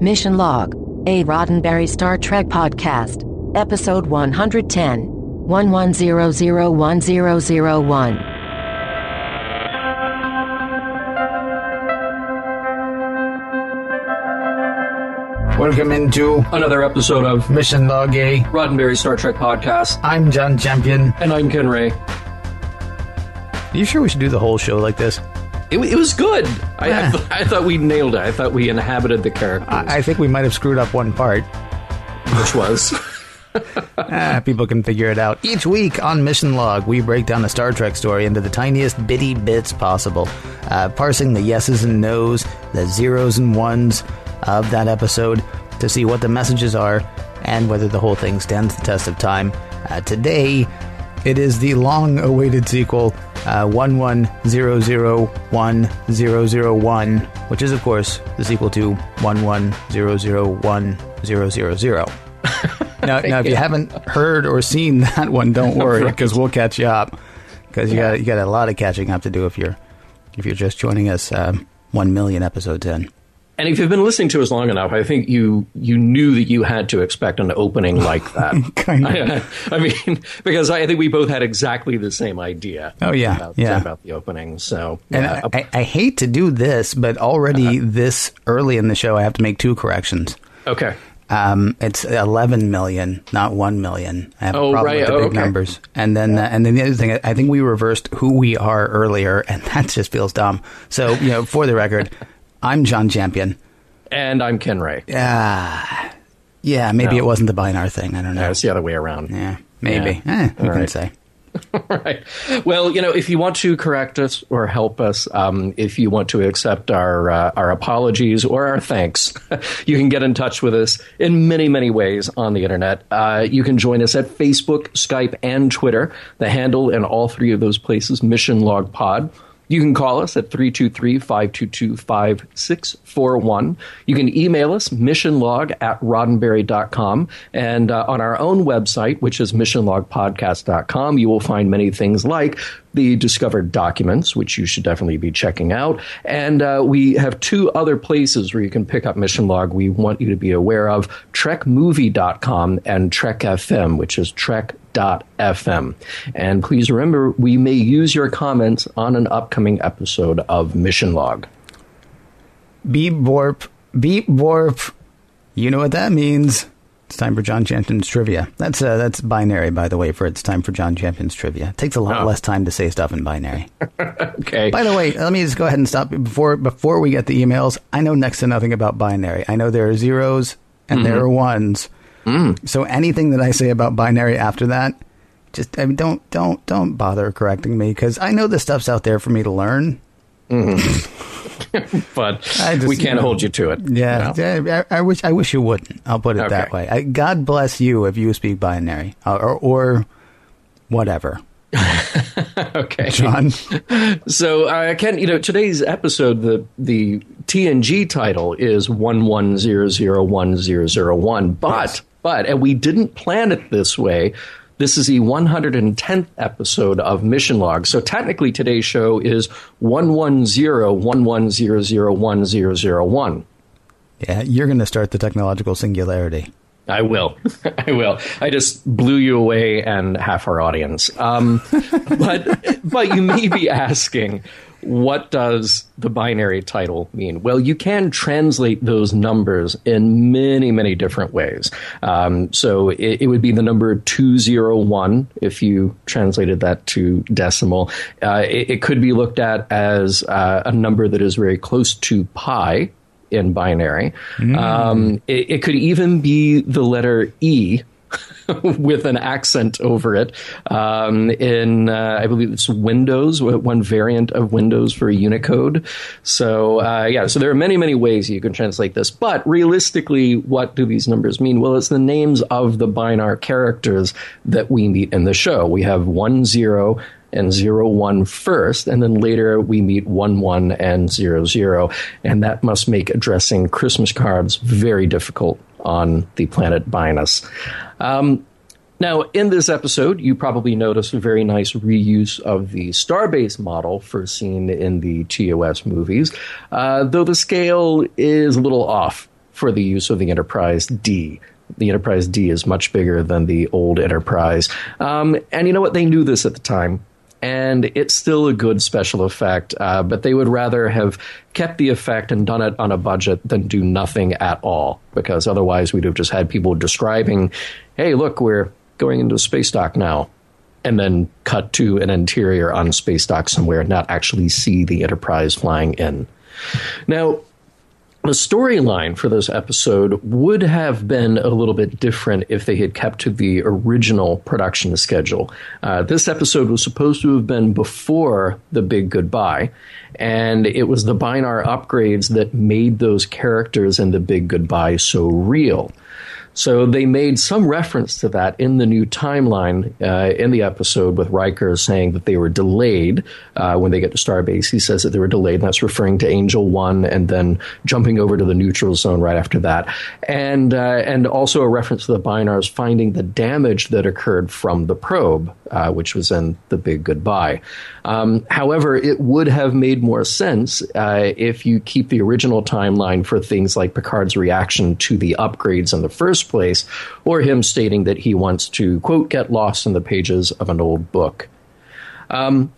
Mission Log, a Roddenberry Star Trek podcast, episode 110, 11001001. Welcome into another episode of Mission Log A. Roddenberry Star Trek Podcast. I'm John Champion. And I'm Ken Ray. Are you sure we should do the whole show like this? It, it was good. I, I, th- I, thought we nailed it. I thought we inhabited the characters. I, I think we might have screwed up one part. Which was? ah, people can figure it out. Each week on Mission Log, we break down a Star Trek story into the tiniest bitty bits possible, uh, parsing the yeses and nos, the zeros and ones, of that episode to see what the messages are and whether the whole thing stands the test of time. Uh, today, it is the long awaited sequel, uh, 11001001, which is, of course, the sequel to 11001000. now, now, if you haven't heard or seen that one, don't worry, because we'll catch you up. Because you got you got a lot of catching up to do if you're if you're just joining us um, one million episodes in. And if you've been listening to us long enough, I think you you knew that you had to expect an opening like that. kind of. I, I, mean, because I think we both had exactly the same idea. Oh yeah, about, yeah. about the opening. So, and yeah. I, I, hate to do this, but already uh-huh. this early in the show, I have to make two corrections. Okay. Um, it's 11 million, not 1 million. I have oh, a problem right. with the oh, big okay. numbers. And then, uh, and then the other thing, I think we reversed who we are earlier, and that just feels dumb. So, you know, for the record, I'm John Champion. And I'm Ken Ray. Yeah. Yeah, maybe No. it wasn't the Binar thing. I don't know. Yeah, it's the other way around. Yeah, maybe. Yeah. Eh, you All can right. say. right. Well, you know, if you want to correct us or help us, um, if you want to accept our uh, our apologies or our thanks, you can get in touch with us in many many ways on the internet. Uh, you can join us at Facebook, Skype, and Twitter. The handle in all three of those places: Mission Log Pod. You can call us at 323-522-5641. You can email us, missionlog at roddenberry.com. And uh, on our own website, which is missionlogpodcast.com, you will find many things like the discovered documents, which you should definitely be checking out. And uh, we have two other places where you can pick up Mission Log we want you to be aware of, trekmovie.com and Trek FM, which is trek.fm. And please remember, we may use your comments on an upcoming episode of Mission Log. Beep warp, beep warp. You know what that means. It's time for John Champion's trivia. That's uh, that's binary, by the way. For it's time for John Champion's trivia. It takes a lot Oh. less time to say stuff in binary. Okay. By the way, let me just go ahead and stop before before we get the emails. I know next to nothing about binary. I know there are zeros and there are ones. So anything that I say about binary after that, just I mean, don't don't don't bother correcting me because I know the stuff's out there for me to learn. but I just, we can't you know, hold you to it. Yeah, you know? I, I wish I wish you wouldn't. I'll put it that way. I, God bless you if you speak binary or or, whatever, Okay. John. So, I uh, Ken, you know, today's episode, the the TNG title is one one zero zero one zero zero one, but but and we didn't plan it this way. This is the 110th episode of Mission Log. So technically, today's show is one one zero one one zero zero one zero zero one. yeah, you're going to start the technological singularity. I will. I will. I just blew you away and half our audience. Um, but but you may be asking, what does the binary title mean? Well, you can translate those numbers in many many different ways. Um, so it, it would be the number two zero one if you translated that to decimal. Uh, it, it could be looked at as uh, a number that is very close to pi in binary. Um, it, it could even be the letter E with an accent over it. Um, in uh, I believe it's Windows, one variant of Windows for Unicode. So uh, yeah, so there are many many ways you can translate this. But realistically, what do these numbers mean? Well, it's the names of the Binar characters that we meet in the show. We have one zero and zero one first, and then later we meet one one and zero zero, and that must make addressing Christmas cards very difficult on the planet Bynaus. Um, now, in this episode, you probably notice a very nice reuse of the Starbase model first seen in the TOS movies, uh, though the scale is a little off for the use of the Enterprise D. The Enterprise D is much bigger than the old Enterprise. Um, and you know what? They knew this at the time and it's still a good special effect. Uh, but they would rather have kept the effect and done it on a budget than do nothing at all, because otherwise we'd have just had people describing, "Hey, look, we're going into space dock now." And then cut to an interior on space dock somewhere, and not actually see the Enterprise flying in. Now, the storyline for this episode would have been a little bit different if they had kept to the original production schedule. Uh, this episode was supposed to have been before the big goodbye, and it was the Binar upgrades that made those characters in the big goodbye so real. So they made some reference to that in the new timeline uh, in the episode with Riker saying that they were delayed uh, when they get to Starbase. He says that they were delayed, and that's referring to Angel One, and then jumping over to the neutral zone right after that, and uh, and also a reference to the Binars finding the damage that occurred from the probe, uh, which was in the Big Goodbye. Um, however, it would have made more sense uh, if you keep the original timeline for things like Picard's reaction to the upgrades in the first first place, or him stating that he wants to, quote, get lost in the pages of an old book. Um,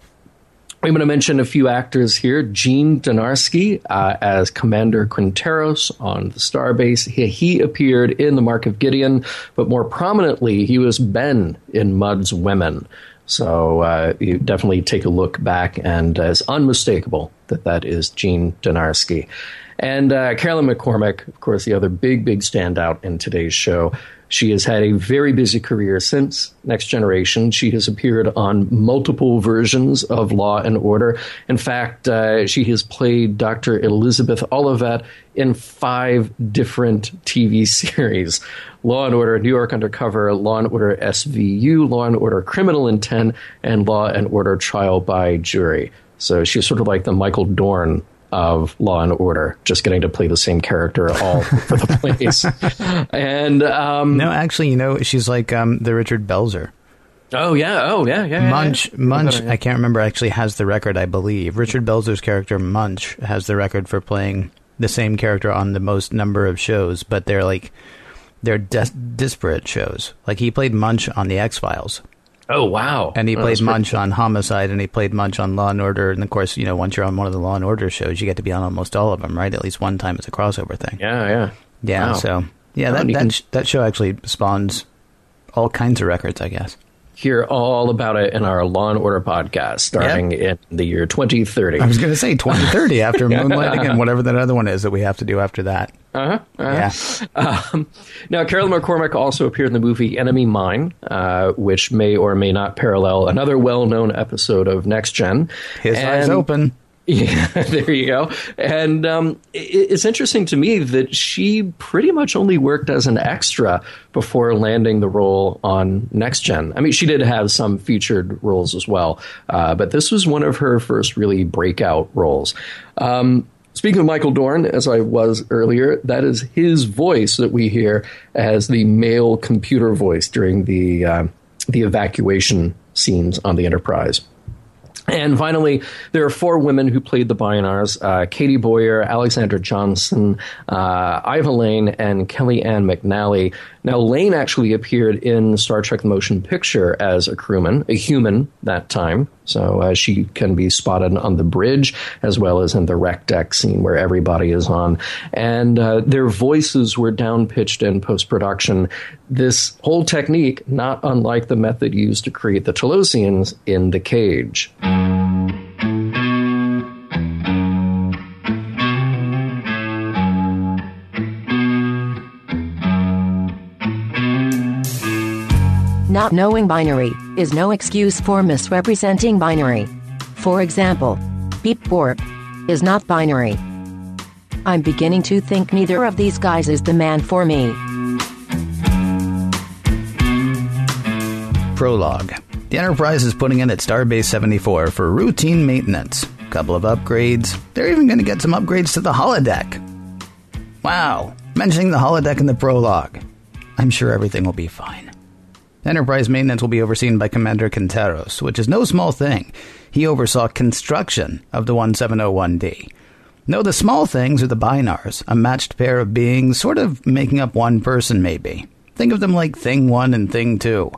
I'm going to mention a few actors here. Gene Dynarski uh, as Commander Quinteros on the Starbase. He, he, appeared in The Mark of Gideon, but more prominently, he was Ben in Mudd's Women. So uh, you definitely take a look back, and uh, it's unmistakable that that is Gene Dynarski. And uh, Carolyn McCormick, of course, the other big, big standout in today's show. She has had a very busy career since Next Generation. She has appeared on multiple versions of Law and Order. In fact, uh, she has played Dr. Elizabeth Olivet in five different TV series Law and Order New York Undercover, Law and Order SVU, Law and Order Criminal Intent, and Law and Order Trial by Jury. So she's sort of like the Michael Dorn of Law and Order, just getting to play the same character all for the place. and um, no, actually, you know, she's like um, the Richard Belzer. Oh yeah, oh yeah, yeah. Munch, yeah. Munch. I can't remember. Actually, has the record. I believe Richard Belzer's character Munch has the record for playing the same character on the most number of shows, but they're like they're dis- disparate shows. Like he played Munch on the X Files. Oh wow! And he oh, played Munch on Homicide, and he played Munch on Law and Order. And of course, you know, once you're on one of the Law and Order shows, you get to be on almost all of them, right? At least one time as a crossover thing. Yeah, yeah, yeah. Wow. So yeah, that that, can... that show actually spawns all kinds of records, I guess hear all about it in our Law and Order podcast starting yep. in the year 2030. I was going to say 2030 after Moonlighting and whatever that other one is that we have to do after that. Uh-huh, uh-huh. Yeah. Um, now, Carolyn McCormick also appeared in the movie Enemy Mine, uh, which may or may not parallel another well-known episode of Next Gen. His and, eyes open. Yeah, there you go. And um, it, it's interesting to me that she pretty much only worked as an extra before landing the role on Next Gen. I mean, she did have some featured roles as well, uh, but this was one of her first really breakout roles. Um, Speaking of Michael Dorn, as I was earlier, that is his voice that we hear as the male computer voice during the uh, the evacuation scenes on the Enterprise. And finally, there are four women who played the Binars uh, Katy Boyer, Alexandra Johnson, uh, Iva Lane, and Kelly Ann McNally. Now, Lane actually appeared in Star Trek the Motion Picture as a crewman, a human that time. So uh, she can be spotted on the bridge as well as in the rec deck scene where everybody is on. And uh, their voices were downpitched in post production. This whole technique, not unlike the method used to create the Talosians in The Cage. Not knowing binary is no excuse for misrepresenting binary. For example, beep borp is not binary. I'm beginning to think neither of these guys is the man for me. Prologue. The Enterprise is putting in at Starbase 74 for routine maintenance. Couple of upgrades. They're even going to get some upgrades to the holodeck. Wow. Mentioning the holodeck in the prologue. I'm sure everything will be fine. Enterprise maintenance will be overseen by Commander Quinteros, which is no small thing. He oversaw construction of the 1701D. No, the small things are the Binars, a matched pair of beings, sort of making up one person, maybe. Think of them like Thing 1 and Thing 2.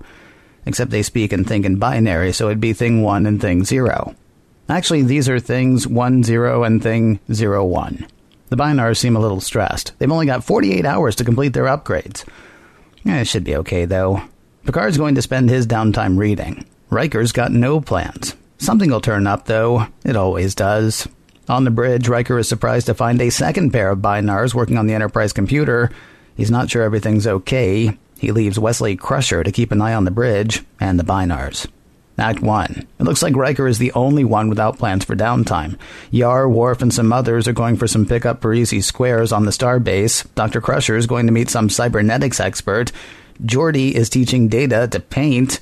Except they speak and think in binary, so it'd be Thing 1 and Thing 0. Actually, these are Things 1 0 and Thing 0 1. The Binars seem a little stressed. They've only got 48 hours to complete their upgrades. Eh, it should be okay, though. Picard's going to spend his downtime reading. Riker's got no plans. Something will turn up, though. It always does. On the bridge, Riker is surprised to find a second pair of Binars working on the Enterprise computer. He's not sure everything's okay. He leaves Wesley Crusher to keep an eye on the bridge and the Binars. Act 1. It looks like Riker is the only one without plans for downtime. Yar, Worf, and some others are going for some pickup Parrises squares on the starbase. Dr. Crusher is going to meet some cybernetics expert. Geordi is teaching Data to paint.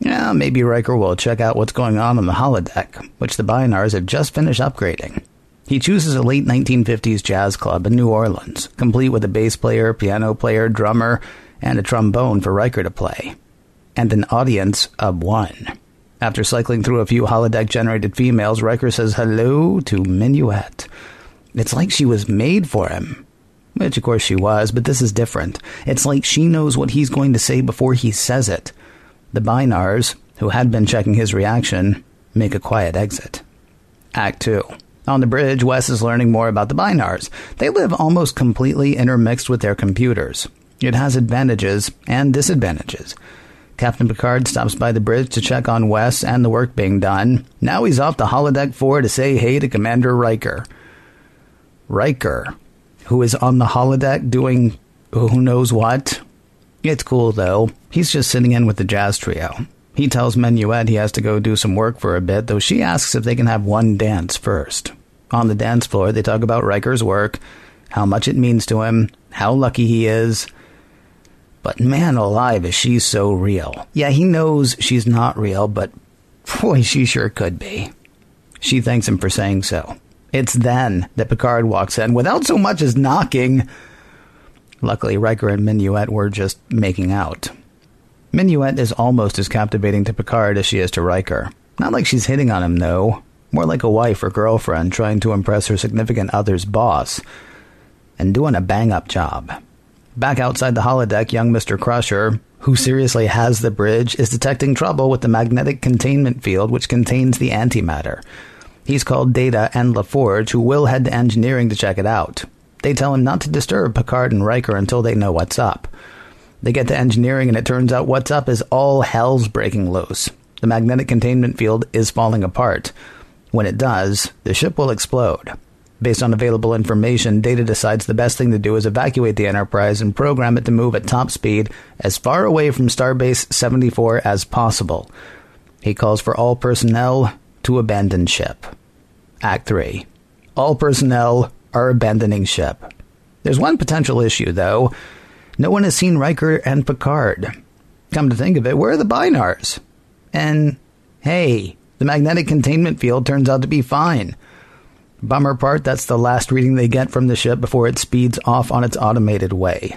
Yeah, maybe Riker will check out what's going on on the holodeck, which the Binars have just finished upgrading. He chooses a late 1950s jazz club in New Orleans, complete with a bass player, piano player, drummer, and a trombone for Riker to play. And an audience of one. After cycling through a few holodeck generated females, Riker says hello to Minuet. It's like she was made for him. Which, of course, she was, but this is different. It's like she knows what he's going to say before he says it. The Binars, who had been checking his reaction, make a quiet exit. Act 2. On the bridge, Wes is learning more about the Binars. They live almost completely intermixed with their computers. It has advantages and disadvantages. Captain Picard stops by the bridge to check on Wes and the work being done. Now he's off to holodeck 4 to say hey to Commander Riker. Riker, who is on the holodeck doing who knows what. It's cool though. He's just sitting in with the jazz trio. He tells Minuet he has to go do some work for a bit, though she asks if they can have one dance first. On the dance floor, they talk about Riker's work, how much it means to him, how lucky he is. But man alive, is she so real. Yeah, he knows she's not real, but boy, she sure could be. She thanks him for saying so. It's then that Picard walks in without so much as knocking. Luckily, Riker and Minuet were just making out. Minuet is almost as captivating to Picard as she is to Riker. Not like she's hitting on him, though. More like a wife or girlfriend trying to impress her significant other's boss. And doing a bang up job. Back outside the holodeck, young Mr. Crusher, who seriously has the bridge, is detecting trouble with the magnetic containment field which contains the antimatter. He's called Data and LaForge, who will head to engineering to check it out. They tell him not to disturb Picard and Riker until they know what's up. They get to engineering, and it turns out what's up is all hell's breaking loose. The magnetic containment field is falling apart. When it does, the ship will explode. Based on available information, Data decides the best thing to do is evacuate the Enterprise and program it to move at top speed as far away from Starbase 74 as possible. He calls for all personnel to abandon ship. Act 3. All personnel are abandoning ship. There's one potential issue, though. No one has seen Riker and Picard. Come to think of it, where are the Binars? And hey, the magnetic containment field turns out to be fine. Bummer part, that's the last reading they get from the ship before it speeds off on its automated way.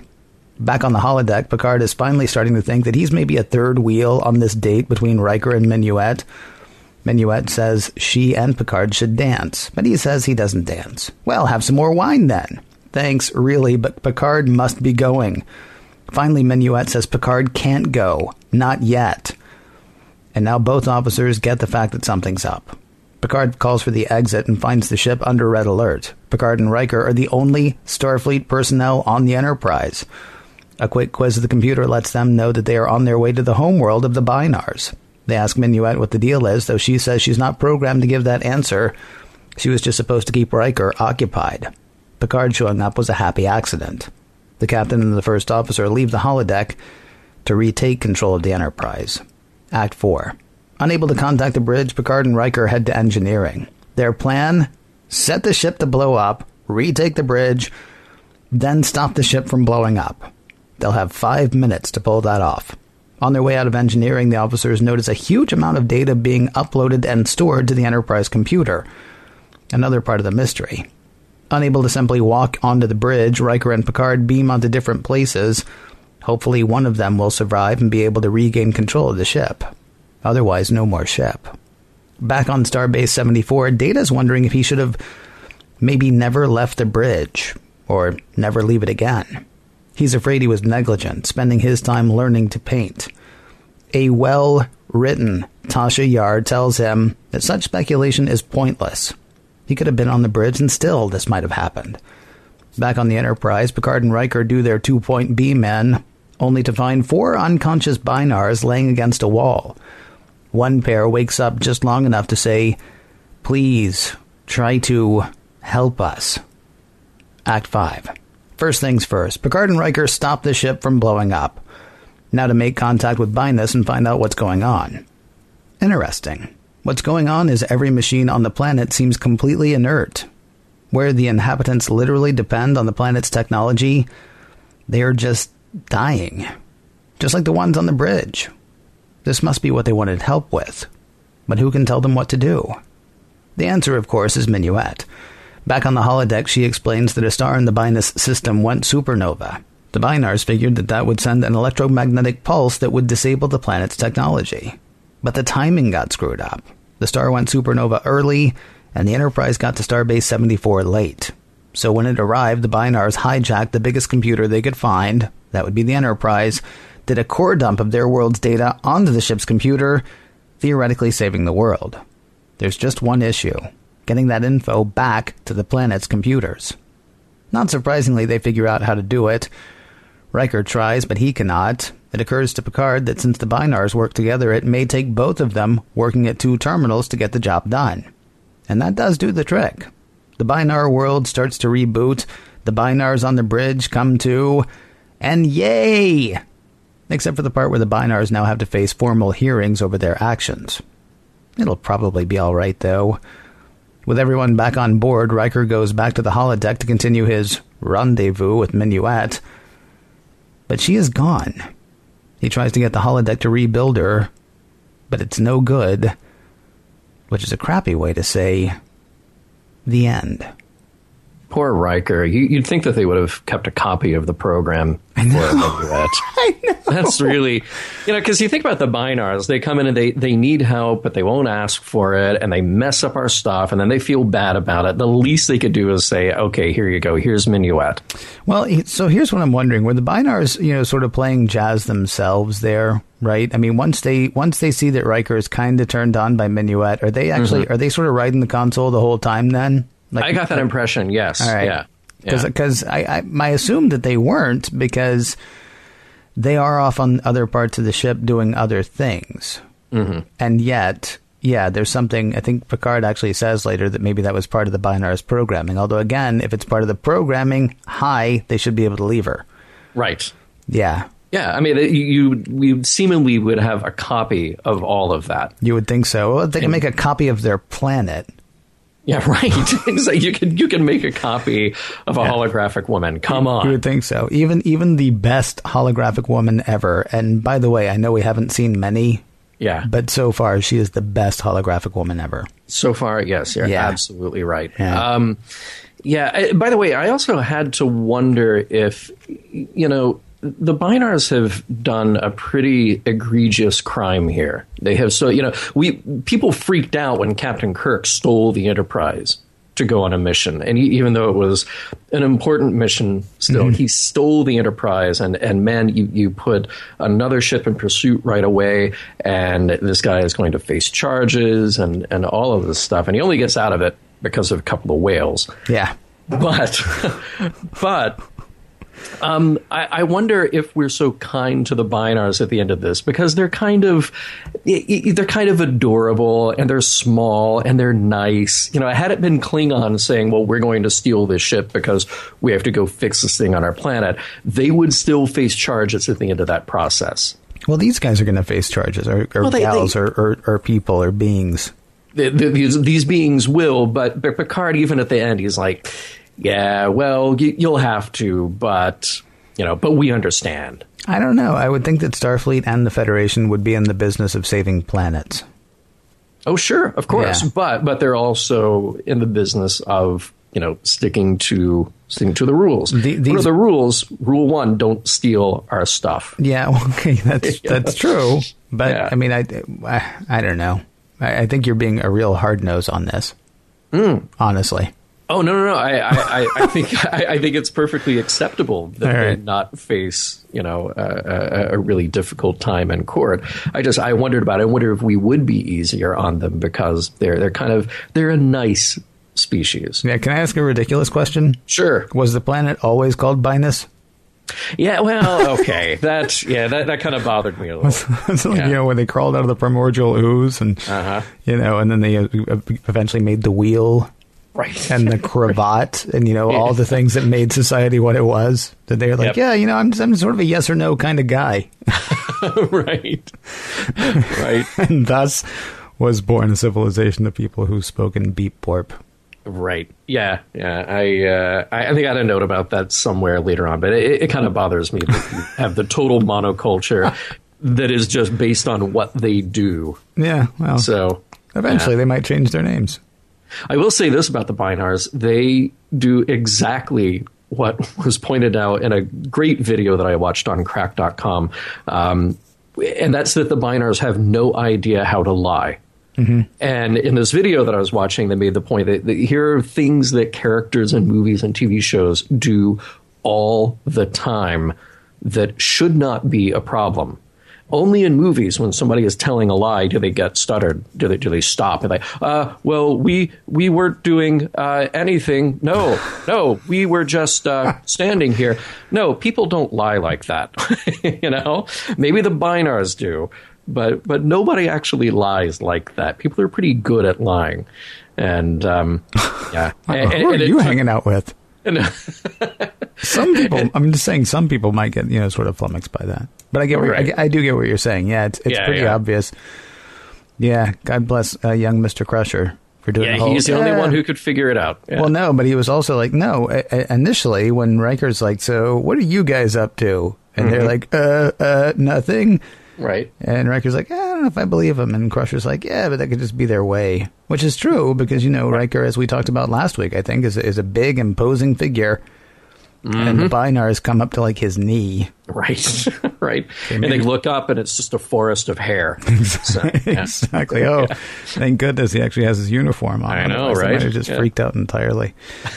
Back on the holodeck, Picard is finally starting to think that he's maybe a third wheel on this date between Riker and Minuet. Minuet says she and Picard should dance, but he says he doesn't dance. Well, have some more wine then. Thanks, really, but Picard must be going. Finally, Minuet says Picard can't go. Not yet. And now both officers get the fact that something's up. Picard calls for the exit and finds the ship under red alert. Picard and Riker are the only Starfleet personnel on the Enterprise. A quick quiz of the computer lets them know that they are on their way to the homeworld of the Binars. They ask Minuet what the deal is, though she says she's not programmed to give that answer. She was just supposed to keep Riker occupied. Picard showing up was a happy accident. The captain and the first officer leave the holodeck. to retake control of the Enterprise. Act 4. Unable to contact the bridge, Picard and Riker head to engineering. Their plan? Set the ship to blow up, retake the bridge, then stop the ship from blowing up. They'll have five minutes to pull that off. On their way out of engineering, the officers notice a huge amount of data being uploaded and stored to the Enterprise computer. Another part of the mystery. Unable to simply walk onto the bridge, Riker and Picard beam onto different places. Hopefully, one of them will survive and be able to regain control of the ship. Otherwise, no more ship. Back on Starbase 74, Data's wondering if he should have maybe never left the bridge, or never leave it again. He's afraid he was negligent, spending his time learning to paint. A well written Tasha Yar tells him that such speculation is pointless. He could have been on the bridge and still this might have happened. Back on the Enterprise, Picard and Riker do their two point B men, only to find four unconscious Binars laying against a wall. One pair wakes up just long enough to say, Please, try to help us. Act 5. First things first, Picard and Riker stop the ship from blowing up. Now to make contact with Bynaus and find out what's going on. Interesting. What's going on is every machine on the planet seems completely inert. Where the inhabitants literally depend on the planet's technology, they are just dying. Just like the ones on the bridge. This must be what they wanted help with. But who can tell them what to do? The answer, of course, is Minuet. Back on the holodeck, she explains that a star in the Bynaus system went supernova. The Binars figured that that would send an electromagnetic pulse that would disable the planet's technology. But the timing got screwed up. The star went supernova early, and the Enterprise got to Starbase 74 late. So when it arrived, the Binars hijacked the biggest computer they could find, that would be the Enterprise, did a core dump of their world's data onto the ship's computer, theoretically saving the world. There's just one issue getting that info back to the planet's computers. Not surprisingly, they figure out how to do it. Riker tries, but he cannot. It occurs to Picard that since the Binars work together, it may take both of them working at two terminals to get the job done. And that does do the trick. The Binar world starts to reboot, the Binars on the bridge come to, and yay! Except for the part where the Binars now have to face formal hearings over their actions. It'll probably be alright, though. With everyone back on board, Riker goes back to the holodeck to continue his rendezvous with Minuet. But she is gone. He tries to get the holodeck to rebuild her, but it's no good. Which is a crappy way to say the end. Poor Riker. You, would think that they would have kept a copy of the program I know. I know. That's really, you know, because you think about the Binars, they come in and they, they need help, but they won't ask for it, and they mess up our stuff, and then they feel bad about it. The least they could do is say, okay, here you go, here's Minuet. Well, so here's what I'm wondering: were the Binars, you know, sort of playing jazz themselves there? Right. I mean, once they once they see that Riker is kind of turned on by Minuet, are they actually mm-hmm. are they sort of riding the console the whole time? Then like, I got that impression. Yes. All right. Yeah. Because yeah. I, I, I assumed that they weren't because they are off on other parts of the ship doing other things. Mm-hmm. And yet, yeah, there's something. I think Picard actually says later that maybe that was part of the Binars programming. Although, again, if it's part of the programming, hi, they should be able to leave her. Right. Yeah. Yeah, I mean, you, you seemingly would have a copy of all of that. You would think so. Well, they can make a copy of their planet. Yeah, right. so you can you can make a copy of a yeah. holographic woman. Come on. You would think so. Even even the best holographic woman ever. And by the way, I know we haven't seen many. Yeah. But so far she is the best holographic woman ever. So far, yes, you're yeah. absolutely right. Yeah. Um, yeah. By the way, I also had to wonder if you know the Binars have done a pretty egregious crime here. They have so you know we people freaked out when Captain Kirk stole the Enterprise to go on a mission, and he, even though it was an important mission, still mm-hmm. he stole the Enterprise, and and man, you you put another ship in pursuit right away, and this guy is going to face charges and and all of this stuff, and he only gets out of it because of a couple of whales. Yeah, but but Um, I, I, wonder if we're so kind to the binars at the end of this because they're kind of they're kind of adorable and they're small and they're nice. You know, had it been Klingon saying, "Well, we're going to steal this ship because we have to go fix this thing on our planet," they would still face charges at the end of that process. Well, these guys are going to face charges, or, or well, they, gals, they, or, or, or people, or beings. The, the, these, these beings will, but, but Picard, even at the end, he's like yeah, well, you'll have to, but you know, but we understand. I don't know. I would think that Starfleet and the Federation would be in the business of saving planets. Oh, sure, of course, yeah. but but they're also in the business of you know sticking to sticking to the rules. The, these, what are the rules? Rule one: don't steal our stuff. Yeah, okay, that's that's true. But yeah. I mean, I, I, I don't know. I, I, think you're being a real hard nose on this. Mm. Honestly. Oh no no no! I I, I think I, I, think it's perfectly acceptable that right. they not face you know a, a, really difficult time in court. I just I wondered about. It. I wonder if we would be easier on them because they're they're kind of they're a nice species. Yeah. Can I ask a ridiculous question? Sure. Was the planet always called Bynaus? Yeah, well, okay. that yeah, that, that kind of bothered me a little. it's like, yeah. You know, when they crawled out of the primordial ooze, and uh-huh. you know, and then they uh, eventually made the wheel right. And the cravat and you know yeah. all the things that made society what it was that they're like yep. yeah you know I'm, I'm sort of a yes or no kind of guy. Right. Right. And thus was born a civilization of people who spoke in beep borp right. Yeah yeah. I uh, I, think i had a note about that somewhere later on but it, it kind of bothers me that you have the total monoculture that is just based on what they do. Yeah well so eventually yeah. they might change their names I will say this about the Binars. They do exactly what was pointed out in a great video that I watched on cracked.com. Um, and that's that the Binars have no idea how to lie. Mm-hmm. And in this video that I was watching, they made the point that, that here are things that characters in movies and TV shows do all the time that should not be a problem. Only in movies, when somebody is telling a lie, do they get stuttered? Do they do they stop and they? Uh, well, we we weren't doing uh, anything. No, no, we were just uh, standing here. No, people don't lie like that. you know, maybe the binars do, but but nobody actually lies like that. People are pretty good at lying, and um, yeah. Who and, are and you it, hanging out with? Some people, I'm just saying, some people might get you know sort of flummoxed by that. But I get, right. I, I, do get what you're saying. Yeah, it's it's yeah, pretty yeah. obvious. Yeah, God bless uh, young Mister Crusher for doing. Yeah, the whole, he's the only one who could figure it out. Well, no, but he was also like, no. initially, when Riker's like, "So, what are you guys up to?" and mm-hmm. they're like, "Uh, uh, nothing." Right. And Riker's like, I don't know if I believe him. And Crusher's like, yeah, but that could just be their way. Which is true because, you know, Riker, as we talked about last week, I think, is, is a big, imposing figure. Mm-hmm. And the mm-hmm. Binars come up to like his knee. Right, right. and they look up and it's just a forest of hair. So, yeah. exactly. Oh, yeah. thank goodness he actually has his uniform on. I know, right? I just yeah. freaked out entirely.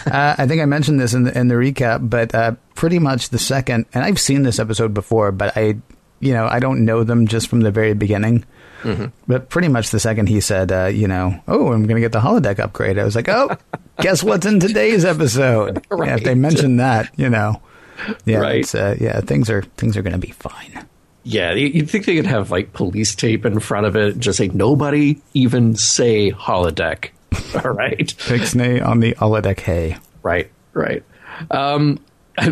uh, I think I mentioned this in the, in the recap, but uh, pretty much the second, and I've seen this episode before, but I you know, I don't know them just from the very beginning. Mm-hmm. But pretty much the second he said, uh, you know, oh, I'm going to get the holodeck upgrade, I was like, oh, guess what's in today's episode? right. Yeah, if they mention that, you know, yeah, right. Uh, yeah, things are things are going to be fine. Yeah, you'd think they could have like police tape in front of it, just say nobody even say holodeck. All right, Pixnay on the holodeck. Hey, right, right. Um,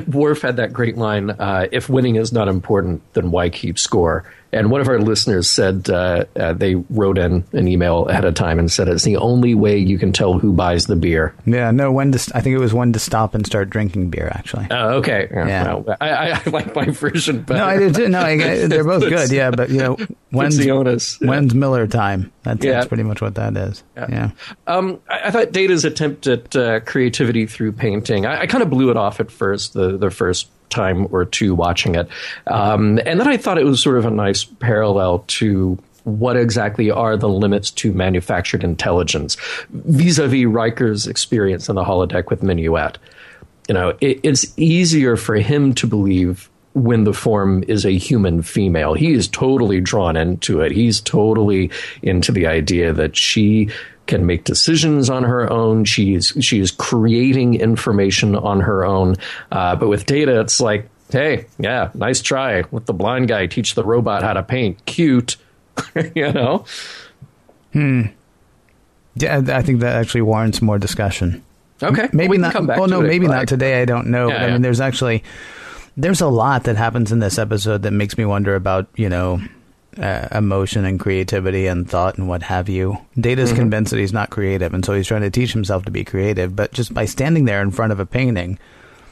Worf had that great line: uh, "If winning is not important, then why keep score?" And one of our listeners said uh, uh, they wrote in an email ahead of time and said it's the only way you can tell who buys the beer. Yeah, no, when to, I think it was when to stop and start drinking beer. Actually. Oh, okay. Yeah, well, I, I, I, like my version better. No, I do too. No, I, they're both good. Yeah, but you know, when's the onus? Yeah. When's Miller time? That's, yeah. that's, pretty much what that is. Yeah. yeah. Um, I, thought Data's attempt at uh, creativity through painting. I, kind of blew it off at first. The the first time or two watching it. Um, and then I thought it was sort of a nice parallel to what exactly are the limits to manufactured intelligence vis-a-vis Riker's experience in the holodeck with Minuet. You know, it, it's easier for him to believe when the form is a human female. He is totally drawn into it. He's totally into the idea that she can make decisions on her own. She's she's creating information on her own. Uh, but with data, it's like, hey, yeah, nice try. Let the blind guy teach the robot how to paint. Cute, you know. Hmm. Yeah, I think that actually warrants more discussion. Okay, maybe we not. Come back well, no, maybe not I- today. I don't know. Yeah, but I yeah. mean, there's actually there's a lot that happens in this episode that makes me wonder about you know uh, emotion and creativity and thought and what have you. Data's Mm-hmm. convinced that he's not creative, and so he's trying to teach himself to be creative. But just by standing there in front of a painting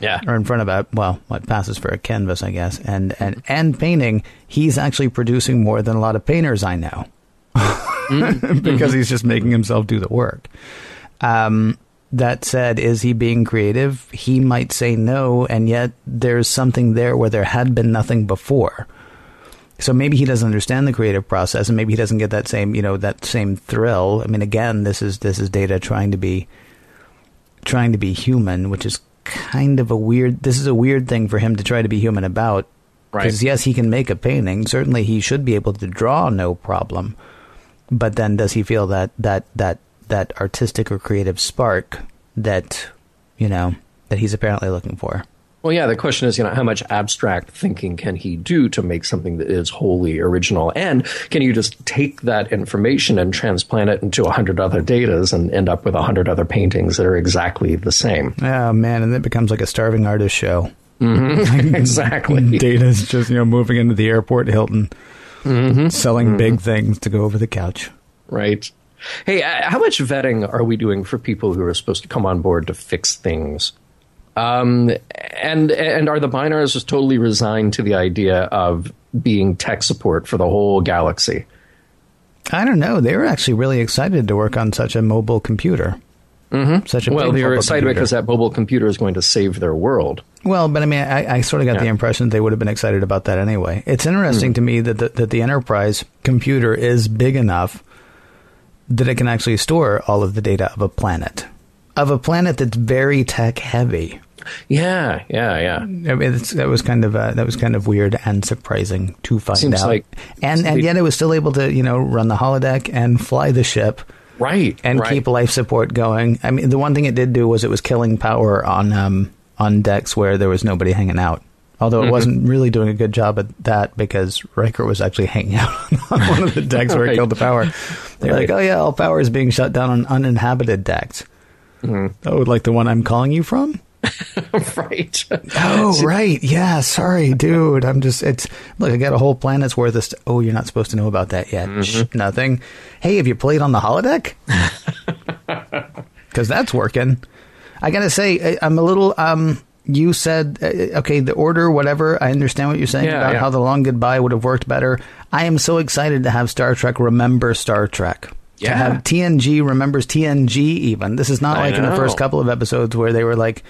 Yeah, or in front of a well, what passes for a canvas, I guess, and and and painting, he's actually producing more than a lot of painters I know, because he's just making himself do the work. Um, that said, is he being creative? He might say no, and yet there's something there where there had been nothing before. So maybe he doesn't understand the creative process, and maybe he doesn't get that same, you know, that same thrill. I mean, again, this is this is data trying to be trying to be human, which is kind of a weird. This is a weird thing for him to try to be human about. Right. Because yes, he can make a painting. Certainly, he should be able to draw, no problem. But then, does he feel that that that that artistic or creative spark that you know that he's apparently looking for? Well, yeah, the question is, you know, how much abstract thinking can he do to make something that is wholly original? And can you just take that information and transplant it into a hundred other datas and end up with a hundred other paintings that are exactly the same? Oh man, and it becomes like a starving artist show. Mm-hmm. exactly. Data's just you know moving into the airport Hilton, mm-hmm. selling mm-hmm. big things to go over the couch. Right. Hey, uh, how much vetting are we doing for people who are supposed to come on board to fix things? Um, and and are the Binars just totally resigned to the idea of being tech support for the whole galaxy? I don't know. They were actually really excited to work on such a mobile computer. Mm-hmm. Such a Well, they were excited computer. because that mobile computer is going to save their world. Well, but I mean, I, I sort of got the Yeah. impression they would have been excited about that anyway. It's interesting to me that the, that the Enterprise computer is big enough that it can actually store all of the data of a planet, of a planet that's very tech heavy. Yeah, yeah, yeah. I mean, that was kind of uh, that was kind of weird and surprising to find Seems out. like- and and yet it was still able to you know run the holodeck and fly the ship Right. and right. keep life support going. I mean, the one thing it did do was it was killing power on um, on decks where there was nobody hanging out. Although Mm-hmm. it wasn't really doing a good job at that because Riker was actually hanging out on one of the decks where it killed the power. They're like, "Oh yeah, all power is being shut down on uninhabited decks." Mm-hmm. Oh, like the one I'm calling you from? right. Oh, right. Yeah. Sorry, dude. I'm just. It's look. I got a whole planet's worth of. St- oh, you're not supposed to know about that yet. Mm-hmm. Shh, nothing. Hey, have you played on the holodeck? Because that's working. I gotta say, I- I'm a little. Um, you said uh, okay, the order, whatever. I understand what you're saying Yeah, about yeah. how the long goodbye would have worked better. I am so excited to have Star Trek remember Star Trek. To Yeah. have TNG remembers TNG. Even this is not I like in the first couple of episodes where they were like.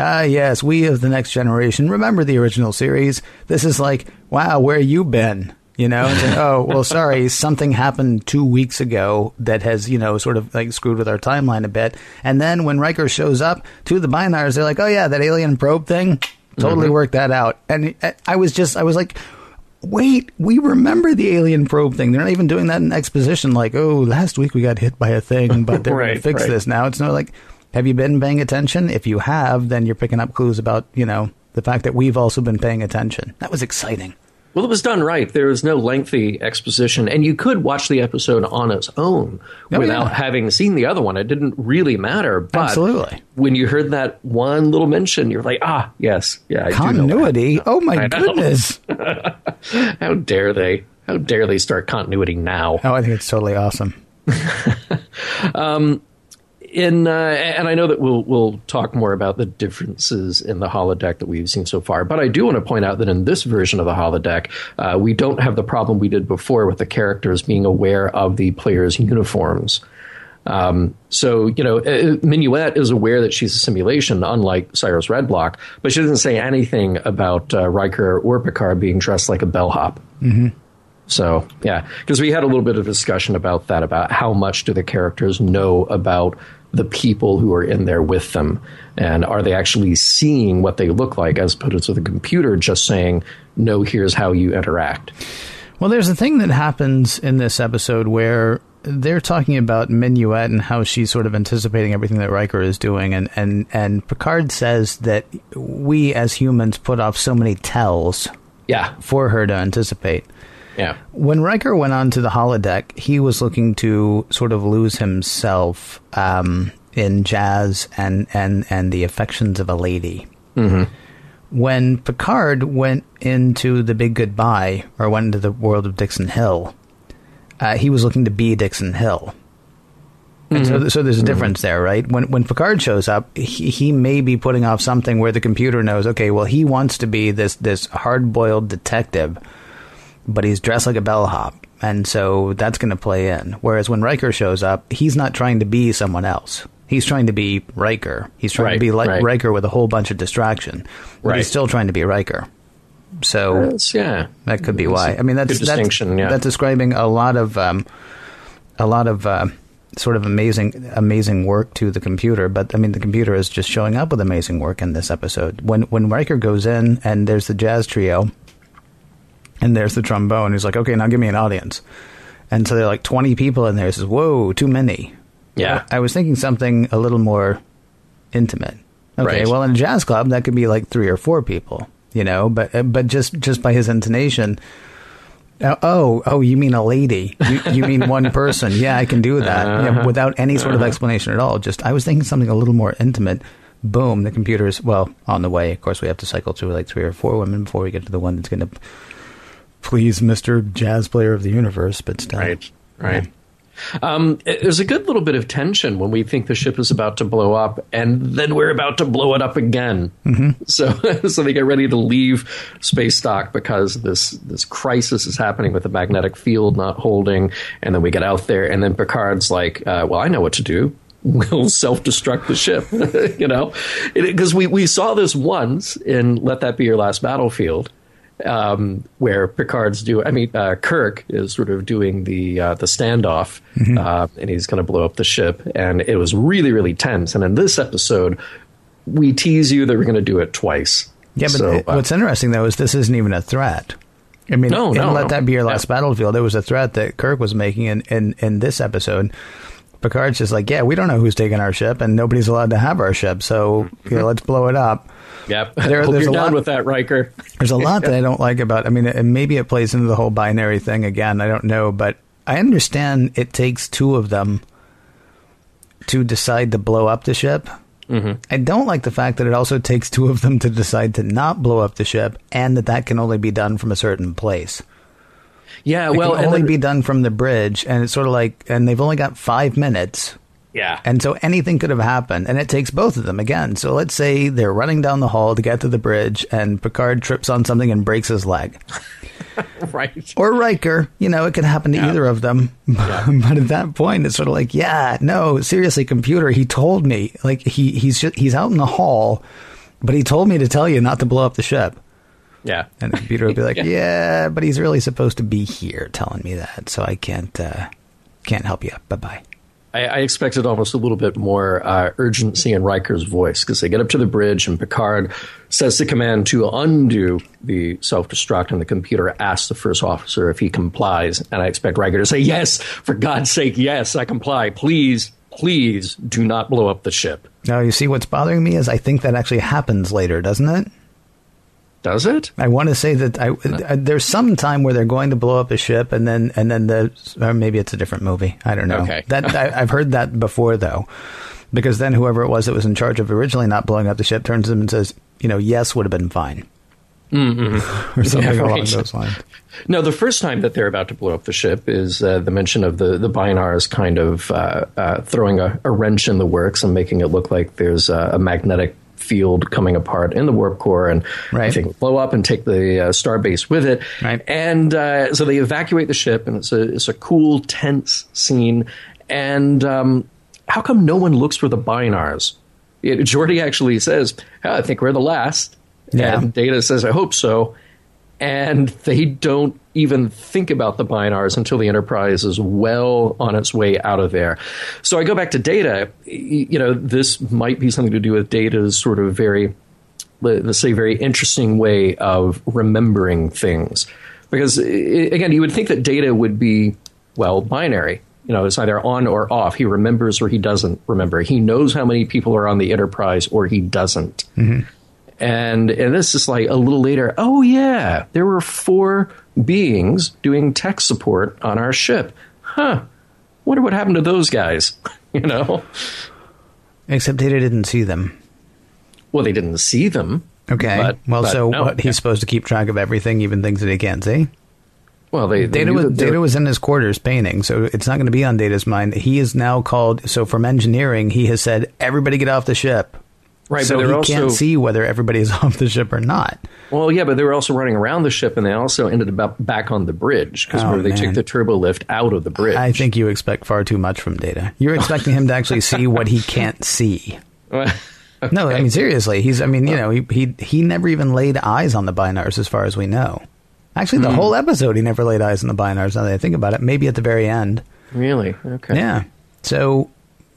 Ah, yes, we of the next generation remember the original series. This is like, wow, where you been? You know, It's like, oh, well, sorry, something happened two weeks ago that has, you know, sort of like screwed with our timeline a bit. And then when Riker shows up to the Binars, they're like, oh, yeah, that alien probe thing, totally worked that out. And I- I was just, I was like, wait, we remember the alien probe thing. They're not even doing that in exposition. Like, oh, last week we got hit by a thing, but they're going to fix right. this now. It's not like, have you been paying attention? If you have, then you're picking up clues about, you know, the fact that we've also been paying attention. That was exciting. Well, it was done right. There was no lengthy exposition, and you could watch the episode on its own Oh, without yeah. having seen the other one. It didn't really matter. But Absolutely. when you heard that one little mention, you're like, ah, yes, yeah, I Continuity? Oh my goodness. How dare they? How dare they start continuity now? Oh, I think it's totally awesome. in uh, and I know that we'll we'll talk more about the differences in the holodeck that we've seen so far, but I do want to point out that in this version of the holodeck, uh, we don't have the problem we did before with the characters being aware of the players' uniforms. Um, so you know, uh, Minuet is aware that she's a simulation, unlike Cyrus Redblock, but she doesn't say anything about uh, Riker or Picard being dressed like a bellhop. So yeah, because we had a little bit of discussion about that, about how much do the characters know about the people who are in there with them, and are they actually seeing what they look like, as opposed to the computer just saying, "No, here's how you interact." Well, there's a thing that happens in this episode where they're talking about Minuet and how she's sort of anticipating everything that Riker is doing, and, and, and Picard says that we as humans put off so many tells Yeah. for her to anticipate. Yeah. When Riker went onto the holodeck, he was looking to sort of lose himself um, in jazz and, and, and the affections of a lady. Mm-hmm. When Picard went into the big goodbye, or went into the world of Dixon Hill, uh, he was looking to be Dixon Hill. And so, so there's a difference there, right? When when Picard shows up, he, he may be putting off something where the computer knows, okay, well, he wants to be this this hard boiled detective, but he's dressed like a bellhop, and so that's going to play in. Whereas when Riker shows up, he's not trying to be someone else. He's trying to be Riker. He's trying to be like right. Riker with a whole bunch of distraction, but Right. he's still trying to be Riker. So That's- yeah. that could be That's why. I mean, that's that's, distinction. yeah. that's describing a lot of um, a lot of uh, sort of amazing amazing work to the computer. But I mean, the computer is just showing up with amazing work in this episode. When when Riker goes in and there's the jazz trio, and there's the trombone. He's like, okay, now give me an audience. And so there are like 20 people in there. He says, whoa, too many. Yeah. I was thinking something a little more intimate. Okay, Right. well, in a jazz club, that could be like three or four people, you know, but uh, but just just by his intonation, uh, oh, oh, you mean a lady? You, you mean one person? Yeah, I can do that Uh-huh. yeah, without any sort of explanation at all. Just I was thinking something a little more intimate. Boom, the computer's well on the way. Of course, we have to cycle through like three or four women before we get to the one that's going to please Mister Jazz Player of the Universe. But still, Right, right. Um, there's a good little bit of tension when we think the ship is about to blow up, and then we're about to blow it up again. Mm-hmm. So, so they get ready to leave space dock because this this crisis is happening with the magnetic field not holding, and then we get out there, and then Picard's like, uh, "Well, I know what to do." We'll self-destruct the ship, you know, because we we saw this once in "Let That Be Your Last Battlefield." Um, where Picard's do. I mean, uh, Kirk is sort of doing the uh, the standoff, uh, and he's going to blow up the ship, and it was really really tense. And in this episode, we tease you that we're going to do it twice. Yeah, but So, it- uh, what's interesting though is this isn't even a threat. I mean, No, no, let no. that be your last Yeah. battlefield. It was a threat that Kirk was making in, in, in this episode. Picard's just like, yeah, we don't know who's taking our ship, and nobody's allowed to have our ship, so you know, let's blow it up. Yep. There- Hope there's you're a down lot- with that, Riker. There's a lot that I don't like about. I mean, maybe it plays into the whole binary thing again. I don't know, but I understand it takes two of them to decide to blow up the ship. Mm-hmm. I don't like the fact that it also takes two of them to decide to not blow up the ship, and that that can only be done from a certain place. Yeah. It well, can only then- be done from the bridge, and it's sort of like, and they've only got five minutes. Yeah. And so anything could have happened, and it takes both of them again. So let's say they're running down the hall to get to the bridge, and Picard trips on something and breaks his leg. right. Or Riker, you know, it could happen to Yeah. either of them. but at that point, it's sort of like, yeah, no, seriously, computer, he told me, like he he's just, he's out in the hall, but he told me to tell you not to blow up the ship. Yeah. And the computer would be like, Yeah. yeah. but he's really supposed to be here telling me that, so I can't uh, can't help you. Bye bye. I, I expected almost a little bit more uh, urgency in Riker's voice because they get up to the bridge and Picard says the command to undo the self destruct, and the computer asks the first officer if he complies. And I expect Riker to say, Yes, for God's sake, yes, I comply. Please, please do not blow up the ship. Now you see what's bothering me is I think that actually happens later, doesn't it? Does it? I want to say that I, uh, there's some time where they're going to blow up a ship, and then and then the or maybe it's a different movie. I don't know. Okay. That I, I've heard that before though, because then whoever it was that was in charge of originally not blowing up the ship turns to them and says, you know, yes would have been fine, or something Yeah, along those lines. No, the first time that they're about to blow up the ship is uh, the mention of the the Binars kind of uh, uh, throwing a, a wrench in the works and making it look like there's a magnetic field coming apart in the warp core, and Right. I think blow up and take the uh, starbase with it. Right. And uh, so they evacuate the ship, and it's a it's a cool, tense scene. And um, how come no one looks for the Binars? It, Geordi actually says, "Oh, "I think we're the last." Yeah. And Data says, "I hope so." and they don't even think about the binars until the enterprise is well on its way out of there. So I go back to data. You know, this might be something to do with data's sort of very, let's say, very interesting way of remembering things. Because again, you would think that data would be well binary. You know, it's either on or off. He remembers or he doesn't remember. He knows how many people are on the Enterprise or he doesn't. Mm-hmm. And and this is like a little later. Oh yeah, there were four beings doing tech support on our ship. Huh. Wonder what happened to those guys. you know. Except he didn't see them. Well, they didn't see them. Okay. But- well, but so no, what? He's yeah. supposed to keep track of everything, even things that he can't see. Well, they, they Data was, Data was in his quarters painting, so it's not going to be on Data's mind. He is now called. So from engineering, he has said, "Everybody get off the ship." Right, so but he also can't see whether everybody is off the ship or not. Well, yeah, but they were also running around the ship, and they also ended up back on the bridge because Oh, they took the turbo lift out of the bridge. I think you expect far too much from Data. You're expecting him to actually see what he can't see. No, I mean seriously. He's. I mean, you know, he he he never even laid eyes on the Binars, as far as we know. Actually, the hmm. whole episode, he never laid eyes on the Binars. Now that I think about it, maybe at the very end. really okay. Yeah. So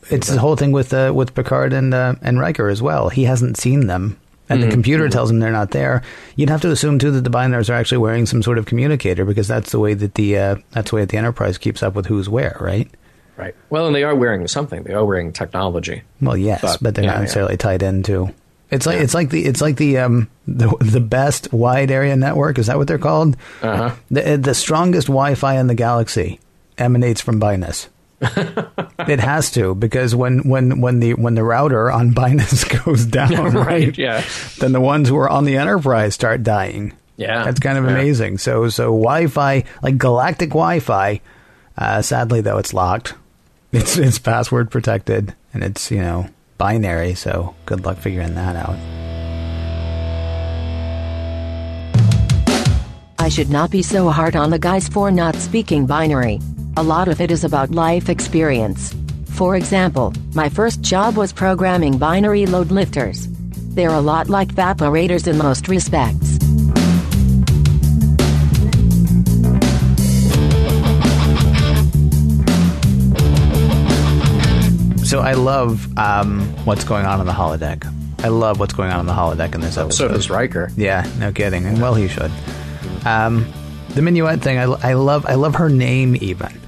it's the whole thing with uh, with Picard and uh, and Riker as well. He hasn't seen them, and Mm-hmm. the computer tells him they're not there. You'd have to assume too that the Binars are actually wearing some sort of communicator because that's the way that the uh, that's the way that the Enterprise keeps up with who's where, right? Right. Well, and they are wearing something. They are wearing technology. Well, yes, but, But, they're yeah, not yeah. necessarily tied into. It's like it's like the it's like the um the the best wide area network. Is that what they're called? Uh-huh. The the strongest Wi-Fi in the galaxy emanates from Bynaus. It has to because when when when the when the router on Bynaus goes down, right. Yeah. then the ones who are on the Enterprise start dying. Yeah. That's kind of Yeah. amazing. So so Wi-Fi, like galactic Wi-Fi, uh, sadly though it's locked. It's it's password protected and it's you know binary. So good luck figuring that out. I should not be so hard on the guys for not speaking binary. A lot of it is about life experience. For example, my first job was programming binary load lifters. They're a lot like vaporators in most respects. So I love um, what's going on in the holodeck. I love what's going on in the holodeck in this episode. So does Riker. Yeah, no kidding. And well, he should. Um, the minuet thing, I, I love. I love her name even.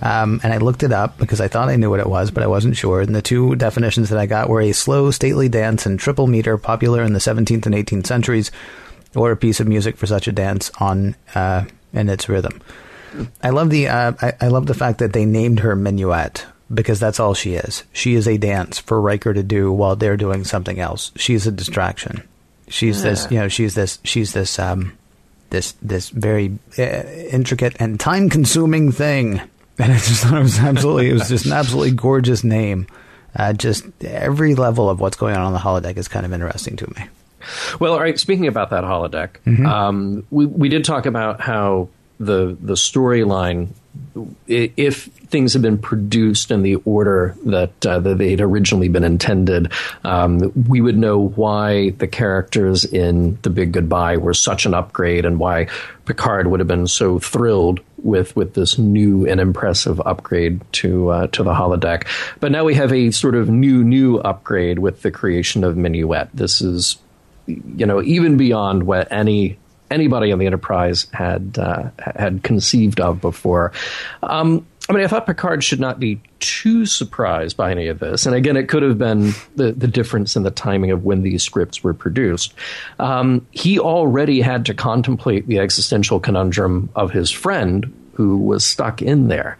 Um, and I looked it up because I thought I knew what it was, but I wasn't sure. And the two definitions that I got were a slow, stately dance in triple meter, popular in the 17th and 18th centuries, or a piece of music for such a dance on uh, in its rhythm. I love the uh, I, I love the fact that they named her minuet because that's all she is. She is a dance for Riker to do while they're doing something else. She's a distraction. She's this, you know, she's this, she's this, um, this, this very uh, intricate and time-consuming thing. And I just thought it was absolutely, it was just an absolutely gorgeous name. Uh, just every level of what's going on on the holodeck is kind of interesting to me. Well, all right. Speaking about that holodeck, Mm-hmm. um, we we did talk about how the the storyline, if things had been produced in the order that uh, that they'd originally been intended, um, we would know why the characters in The Big Goodbye were such an upgrade, and why Picard would have been so thrilled with with this new and impressive upgrade to uh, to the holodeck. But now we have a sort of new new upgrade with the creation of Minuet. This is you know, even beyond what any anybody on the Enterprise had uh, had conceived of before. Um, I mean, I thought Picard should not be too surprised by any of this. And again, it could have been the, the difference in the timing of when these scripts were produced. Um, he already had to contemplate the existential conundrum of his friend who was stuck in there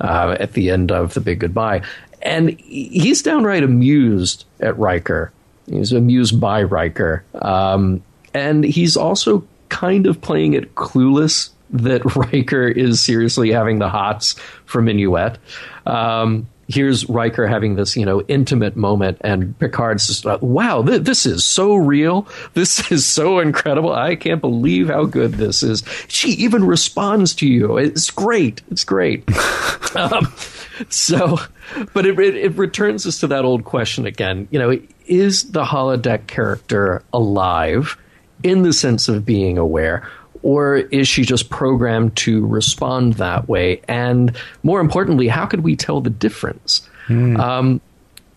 uh, at the end of The Big Goodbye. And he's downright amused at Riker. He's amused by Riker. Um, and he's also kind of playing it clueless that Riker is seriously having the hots for Minuet. Um, here's Riker having this, you know, intimate moment, and Picard's just, uh, wow, th- this is so real. This is so incredible. I can't believe how good this is. She even responds to you. It's great. It's great. um, so, but it, it, it returns us to that old question again. You know, is the holodeck character alive in the sense of being aware? Or is she just programmed to respond that way? And more importantly, how could we tell the difference? Um,